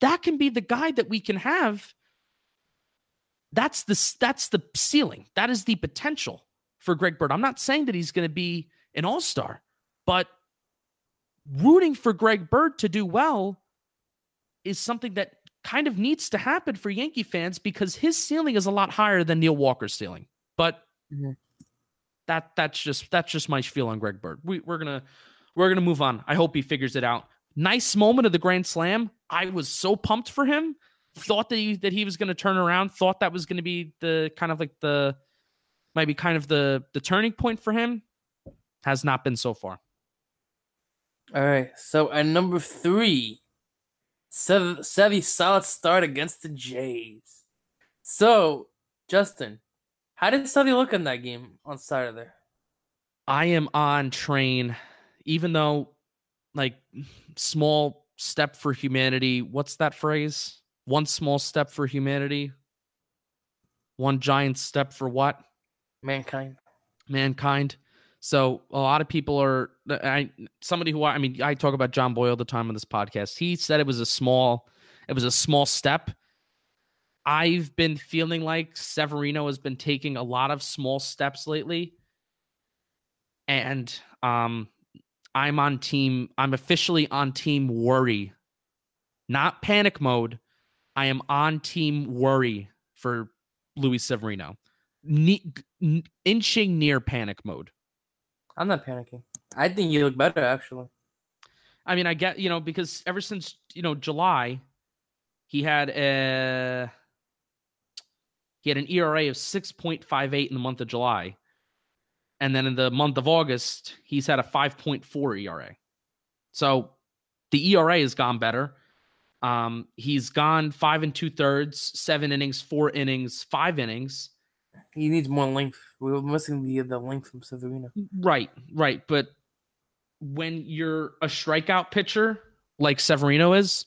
that can be the guy that we can have. That's the that's the ceiling. That is the potential for Greg Bird. I'm not saying that he's going to be an all-star, but rooting for Greg Bird to do well is something that kind of needs to happen for Yankee fans because his ceiling is a lot higher than Neil Walker's ceiling. But mm-hmm. That that's just that's just my feel on Greg Bird. We, we're gonna we're gonna move on. I hope he figures it out. Nice moment of the Grand Slam. I was so pumped for him. Thought that he that he was gonna turn around. Thought that was gonna be the kind of like the maybe kind of the the turning point for him. Has not been so far. All right. So at number three, Sevy solid start against the Jays. So, Justin, how did Sevy look in that game on Saturday? I am on train, even though, like, small step for humanity. What's that phrase? One small step for humanity, one giant step for what? Mankind. Mankind. So a lot of people are I somebody who I mean I talk about John Boyle the time on this podcast. He said it was a small it was a small step. I've been feeling like Severino has been taking a lot of small steps lately. And um I'm on team I'm officially on team worry. Not panic mode. I am on team worry for Luis Severino. Ne- inching near panic mode. I'm not panicking. I think you look better actually. I mean, I get you know because ever since you know July, he had a he had an ERA of six point five eight in the month of July, and then in the month of August, he's had a five point four ERA. So the ERA has gone better. Um, he's gone five and two thirds, seven innings, four innings, five innings, He needs more length. We were missing the the length from Severino. Right, right. But when you're a strikeout pitcher like Severino is,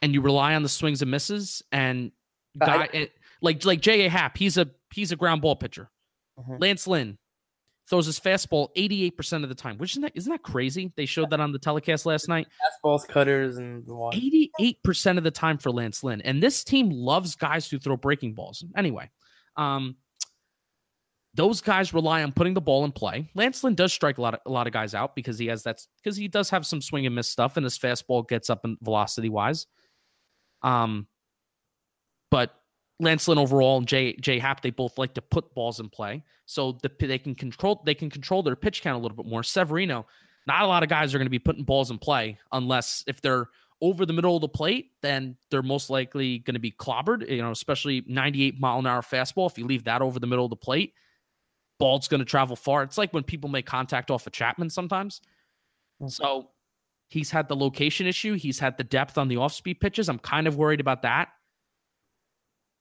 and you rely on the swings and misses, and guy, it, like like J.A. Happ, he's a he's a ground ball pitcher. Mhm. Lance Lynn throws his fastball 88% of the time, which isn't that, isn't that crazy? They showed that on the telecast last night. Fastballs, cutters, and 88% of the time for Lance Lynn. And this team loves guys who throw breaking balls. Anyway, um, those guys rely on putting the ball in play. Lance Lynn does strike a lot of, a lot of guys out because he has that because he does have some swing and miss stuff and his fastball gets up in velocity wise. Um, but Lance Lynn overall and Jay Jay Happ they both like to put balls in play, so the, they can control they can control their pitch count a little bit more. Severino, not a lot of guys are going to be putting balls in play unless if they're over the middle of the plate, then they're most likely going to be clobbered. You know, especially 98 mile an hour fastball. If you leave that over the middle of the plate, ball's going to travel far. It's like when people make contact off of Chapman sometimes. Hmm. So he's had the location issue. He's had the depth on the off speed pitches. I'm kind of worried about that.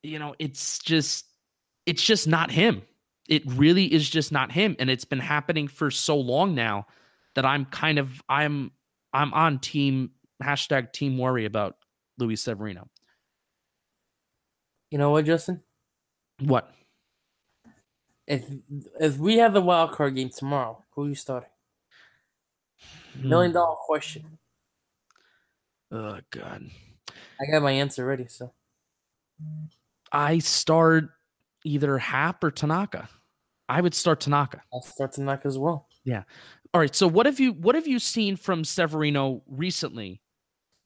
You know, it's just, it's just not him. It really is just not him. And it's been happening for so long now that I'm kind of, I'm, I'm on team hashtag team worry about Luis Severino. You know what, Justin? What? If if we have the wild card game tomorrow, who are you starting? Hmm. Million dollar question. Oh God. I got my answer ready. So I start either Happ or Tanaka. I would start Tanaka. I'll start Tanaka as well. Yeah. All right. So what have you what have you seen from Severino recently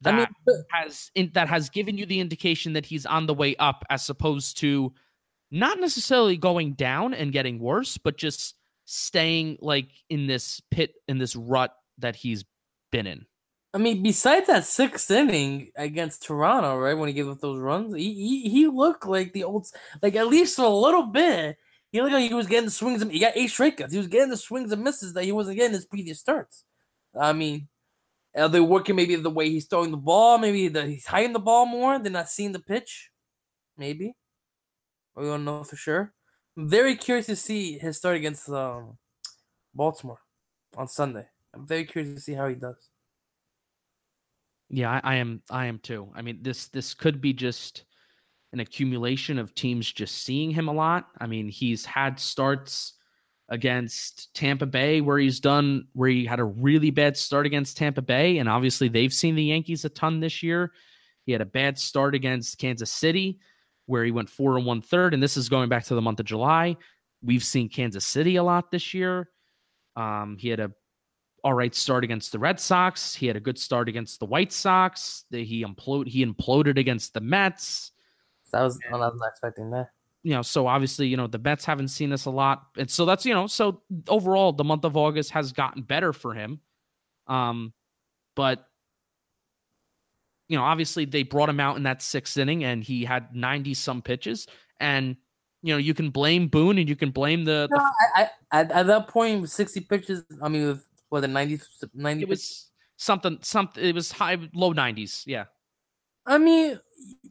that I mean, but- has in, that has given you the indication that he's on the way up as opposed to not necessarily going down and getting worse, but just staying like in this pit in this rut that he's been in. I mean, besides that sixth inning against Toronto, right when he gave up those runs, he he, he looked like the old, like at least a little bit, he looked like he was getting the swings. And, he got eight strikeouts. He was getting the swings and misses that he wasn't getting his previous starts. I mean, are they working maybe the way he's throwing the ball? Maybe that he's hiding the ball more. They're not seeing the pitch. Maybe we don't know for sure. I'm very curious to see his start against um, Baltimore on Sunday. I'm very curious to see how he does. Yeah, I, I am. I am too. I mean, this this could be just an accumulation of teams just seeing him a lot. I mean, he's had starts against Tampa Bay where he's done where he had a really bad start against Tampa Bay, and obviously they've seen the Yankees a ton this year. He had a bad start against Kansas City where he went four and one third, and this is going back to the month of July. We've seen Kansas City a lot this year. Um, he had a all right start against the Red Sox. He had a good start against the White Sox. He imploded. He imploded against the Mets. That was I was not expecting that. You know, so obviously, you know, the Mets haven't seen this a lot, and so that's you know, so overall, the month of August has gotten better for him. Um, but you know, obviously, they brought him out in that sixth inning, and he had ninety some pitches, and you know, you can blame Boone, and you can blame the, No, the I, I at, at that sixty pitches, I mean, with what the 90, 90 it was something, something. It was high, low nineties, yeah. I mean,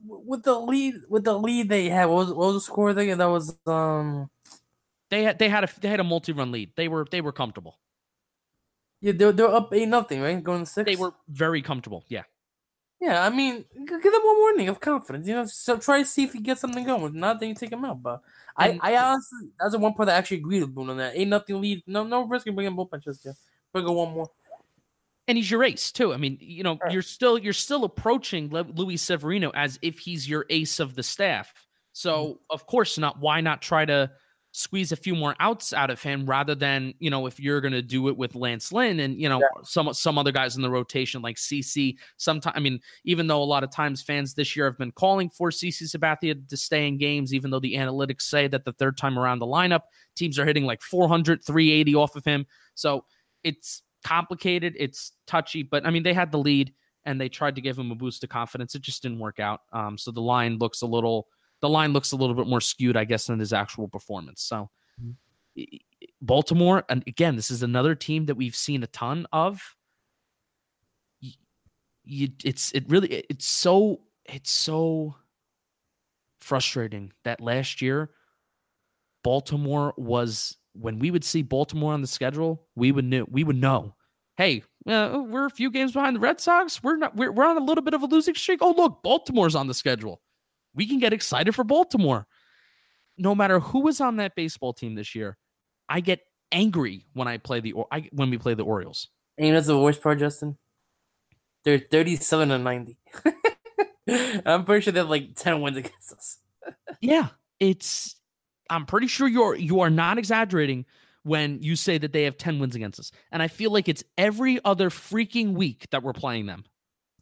with the lead, with the lead they had, what was what was the score there? That was um, They had they had a they had a multi run lead. They were they were comfortable. yeah, they're they're up eight nothing, right? Going to six. They were very comfortable. Yeah. Yeah, I mean, give them one warning of confidence. You know, so try to see if you get something going. If not, then you take them out. But I, And- I honestly, that's the one part that actually agreed with Boone on that. Eight nothing lead. No, no risk in bringing bullpen just yet. Go one more. And he's your ace too. I mean, you know, Right. you're still you're still approaching Luis Severino as if he's your ace of the staff. So mm-hmm. of course not. Why not try to squeeze a few more outs out of him rather than you know if you're going to do it with Lance Lynn and you know Yeah. some some other guys in the rotation like CC. Sometimes I mean, even though a lot of times fans this year have been calling for CC Sabathia to stay in games, even though the analytics say that the third time around the lineup teams are hitting like 400, 380 off of him. So it's complicated, it's touchy, but I mean they had the lead and they tried to give him a boost of confidence. It just didn't work out. Um, so the line looks a little the line looks a little bit more skewed, I guess, than his actual performance. So Mhm. i- Baltimore, and again, this is another team that we've seen a ton of. Y- You, it's it really it's so it's so frustrating that last year Baltimore was when we would see Baltimore on the schedule, we would know we would know. Hey, uh, we're a few games behind the Red Sox. We're not. We're, we're on a little bit of a losing streak. Oh, look, Baltimore's on the schedule. We can get excited for Baltimore. No matter who is on that baseball team this year, I get angry when I play the or I, when we play the Orioles. And you know what's the worst part, Justin? They're 37 and 90. I'm pretty sure they have like 10 wins against us. Yeah, it's. I'm pretty sure you're you are not exaggerating when you say that they have 10 wins against us. And I feel like it's every other freaking week that we're playing them.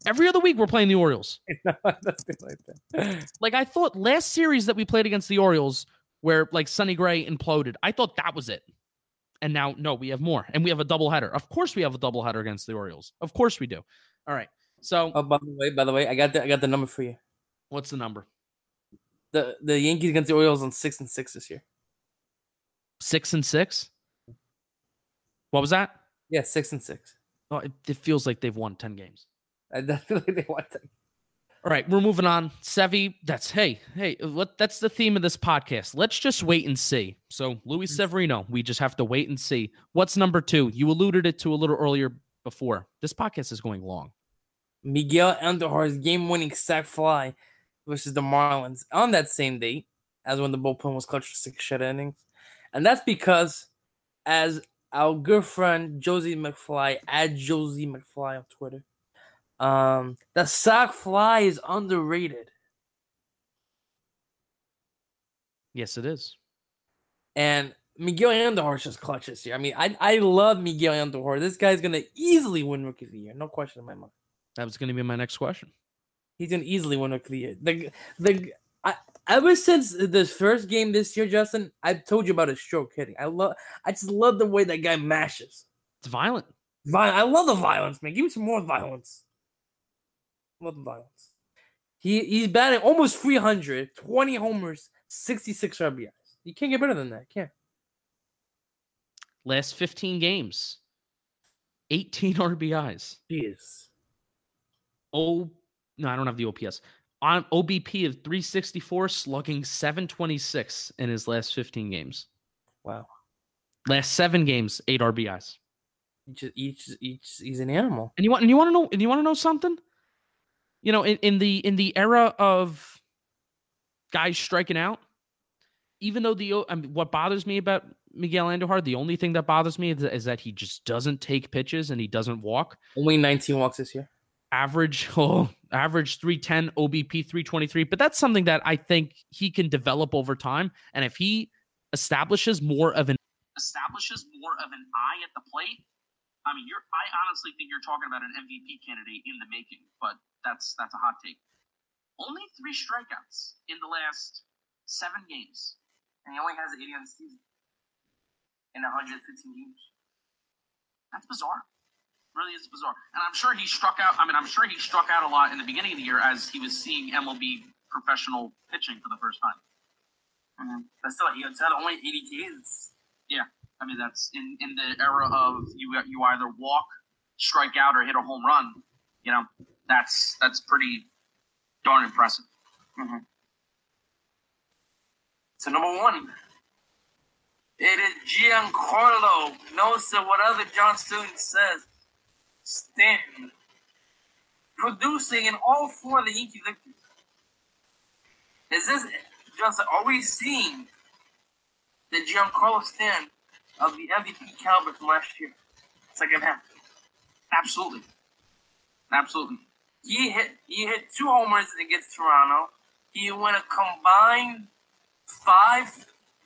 Every other week we're playing the Orioles. Nothing like that. Like I thought last series that we played against the Orioles where like Sonny Gray imploded. I thought that was it. And now no, we have more. And we have a doubleheader. Of course we have a doubleheader against the Orioles. Of course we do. All right. So Oh, by the way, by the way, I got the I got the number for you. what's the number? The the Yankees against the Orioles on six and six this year. Six and six? What was that? Yeah, six and six. Oh, it, it feels like they've won 10 games. I definitely they want to. All right, we're moving on. Sevi, that's hey, hey, what that's the theme of this podcast. Let's just wait and see. So, Luis mm. Severino, we just have to wait and see. What's number two? You alluded it to a little earlier before. This podcast is going long. Miguel Andujar's game-winning sac fly versus the Marlins on that same date as when the bullpen was clutched for six shutout innings, and that's because, as our good friend Josie McFly at Josie McFly on Twitter, um, the sac fly is underrated, Yes, it is. and Miguel Andujar is just clutch this year. I mean, I I love Miguel Andujar. This guy's gonna easily win Rookie of the Year, no question in my mind. That was going to be my next question. He's gonna easily win Rookie the. The I, ever since this first game this year, Justin, I've told you about his stroke hitting. I love. I just love the way that guy mashes. It's violent. Vi- I love the violence, man. Give me some more violence. Love the violence. He he's batting almost 300, 20 homers, 66 RBIs. You can't get better than that, can't. Last 15 games, 18 RBIs. Jeez. Oh, no, I don't have the OPS. On OBP of 364, slugging 726 in his last 15 games. Wow. Last seven games, eight RBIs. Each each each he's an animal. And you want and you want to know and you want to know something? You know, in, in the in the era of guys striking out, even though the I mean, what bothers me about Miguel Andujar, the only thing that bothers me is, is that he just doesn't take pitches and he doesn't walk. Only 19 walks this year. Average, oh, average 310 OBP 323, but that's something that I think he can develop over time. And if he establishes more of an establishes more of an eye at the plate, I mean, you're I honestly think you're talking about an MVP candidate in the making, but that's that's a hot take. Only three strikeouts in the last seven games. And he only has 80 on the season. In 115 games. That's bizarre. Really is bizarre. And I'm sure he struck out. I mean, I'm sure he struck out a lot in the beginning of the year as he was seeing MLB professional pitching for the first time. Mm-hmm. But still, he had only 80 Ks. Yeah, I mean, that's in, in the era of you you either walk, strike out, or hit a home run. You know, that's that's pretty darn impressive. So number one, it is Giancarlo. No, so whatever John Stewart says, Stanton producing in all four of the Yankee victories. Is this just are we seeing the Giancarlo Stanton of the MVP caliber from last year? Second half. Absolutely, absolutely. He hit he hit two homers against Toronto. He went a combined five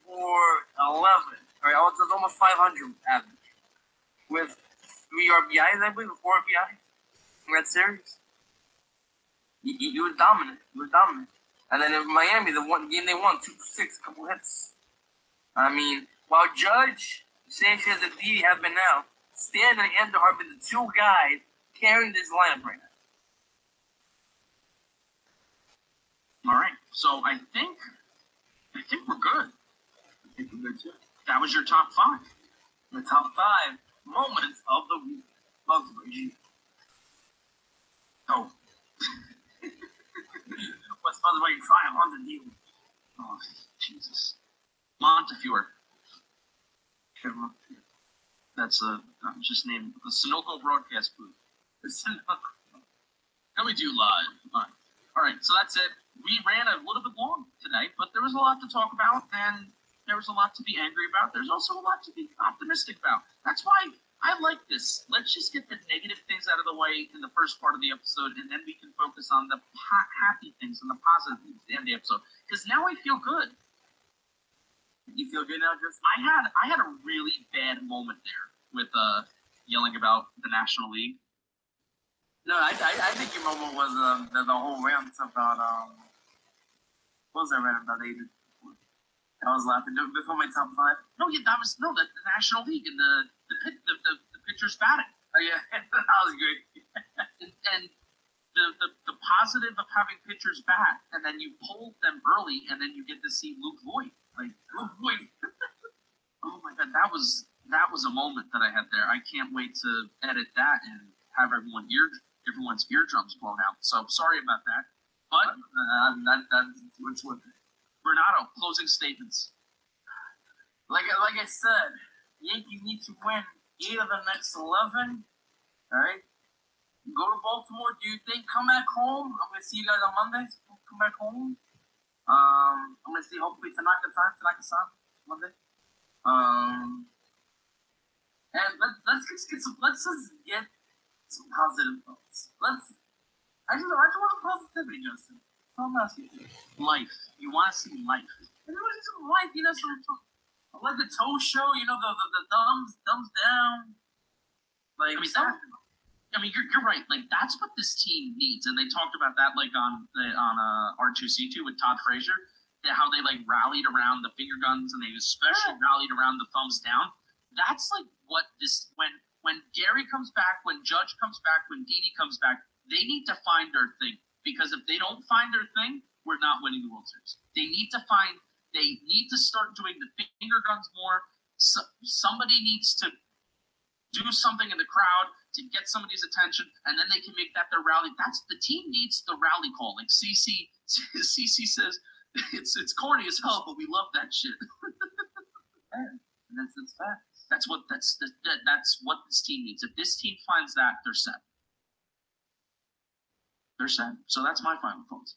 for eleven. All right, oh, it's almost five hundred average with three RBIs, I believe, or four RBIs in that series. He, was dominant. He was dominant. And then in Miami, the one game they won, two for six, couple hits. I mean, while Judge, Sanchez, and Didi have been out, Stan and Andor have been the two guys carrying this lineup right now. All right, so I think I think we're good. I think we're good too. That was your top five. The top five moments of the week of. Oh, What's by the way, try on the deal. oh, Jesus. Montefiore. That's a I'm just named the Sunoco broadcast booth. The. How we do live? All right. So that's it. We ran a little bit long tonight, but there was a lot to talk about, and there was a lot to be angry about. There's also a lot to be optimistic about. That's why I like this. Let's just get the negative things out of the way in the first part of the episode, and then we can focus on the ha- happy things and the positive things at the end of the episode. Because now I feel good. You feel good now, Just I had I had a really bad moment there with uh yelling about the National League. No, I, I, I think your moment was um, the, the whole rant about um. What was that rant about? They I was laughing before my top five. No, yeah, that was no the, the National League and the the pit, the, the, the pitchers batting. Oh yeah, that was great. and, and the, the the positive of having pitchers bat, and then you pull them early, and then you get to see Luke Voit. Like Luke Voit. oh my god, that was that was a moment that I had there. I can't wait to edit that and have everyone ear everyone's eardrums blown out. So sorry about that. But Uh, that, that's it. Bernardo, closing statements. Like like I said, Yankees need to win eight of the next eleven. All right. Go to Baltimore. Do you think come back home? I'm gonna see you guys on Monday. Come back home. Um, I'm gonna see hopefully Tanaka time Tanaka san Monday. Um, and let, let's just get some. Let's just get some positive thoughts. Let's. I just I just want some positivity, Justin. Life. You want to see life. And it was just like, you know, some, some like the toe show, you know, the the, the thumbs thumbs down. Like I mean, that, I mean, you're, you're right. Like that's what this team needs, and they talked about that like on the on uh, R two C two with Todd Frazier, that how they like rallied around the finger guns and they especially rallied around the thumbs down. That's like what this when when Gary comes back, when Judge comes back, when Didi comes back, they need to find their thing because if they don't find their thing, we're not winning the World Series. They need to find. They need to start doing the finger guns more. So, somebody needs to do something in the crowd to get somebody's attention, and then they can make that their rally. That's the team needs the rally call. Like CC, CC says, it's it's corny as hell, but we love that shit. and that's it's fact. That's what that's that, that's what this team needs. If this team finds that, they're set. They're set. So that's my final thoughts.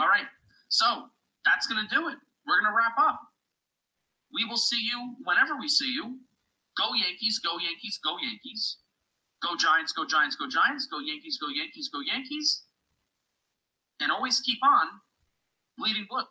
All right. So that's gonna do it. We're gonna wrap up. We will see you whenever we see you. Go Yankees, go Yankees, go Yankees. Go Giants, go Giants, go Giants. Go Yankees, go Yankees, go Yankees. And always keep on bleeding blue.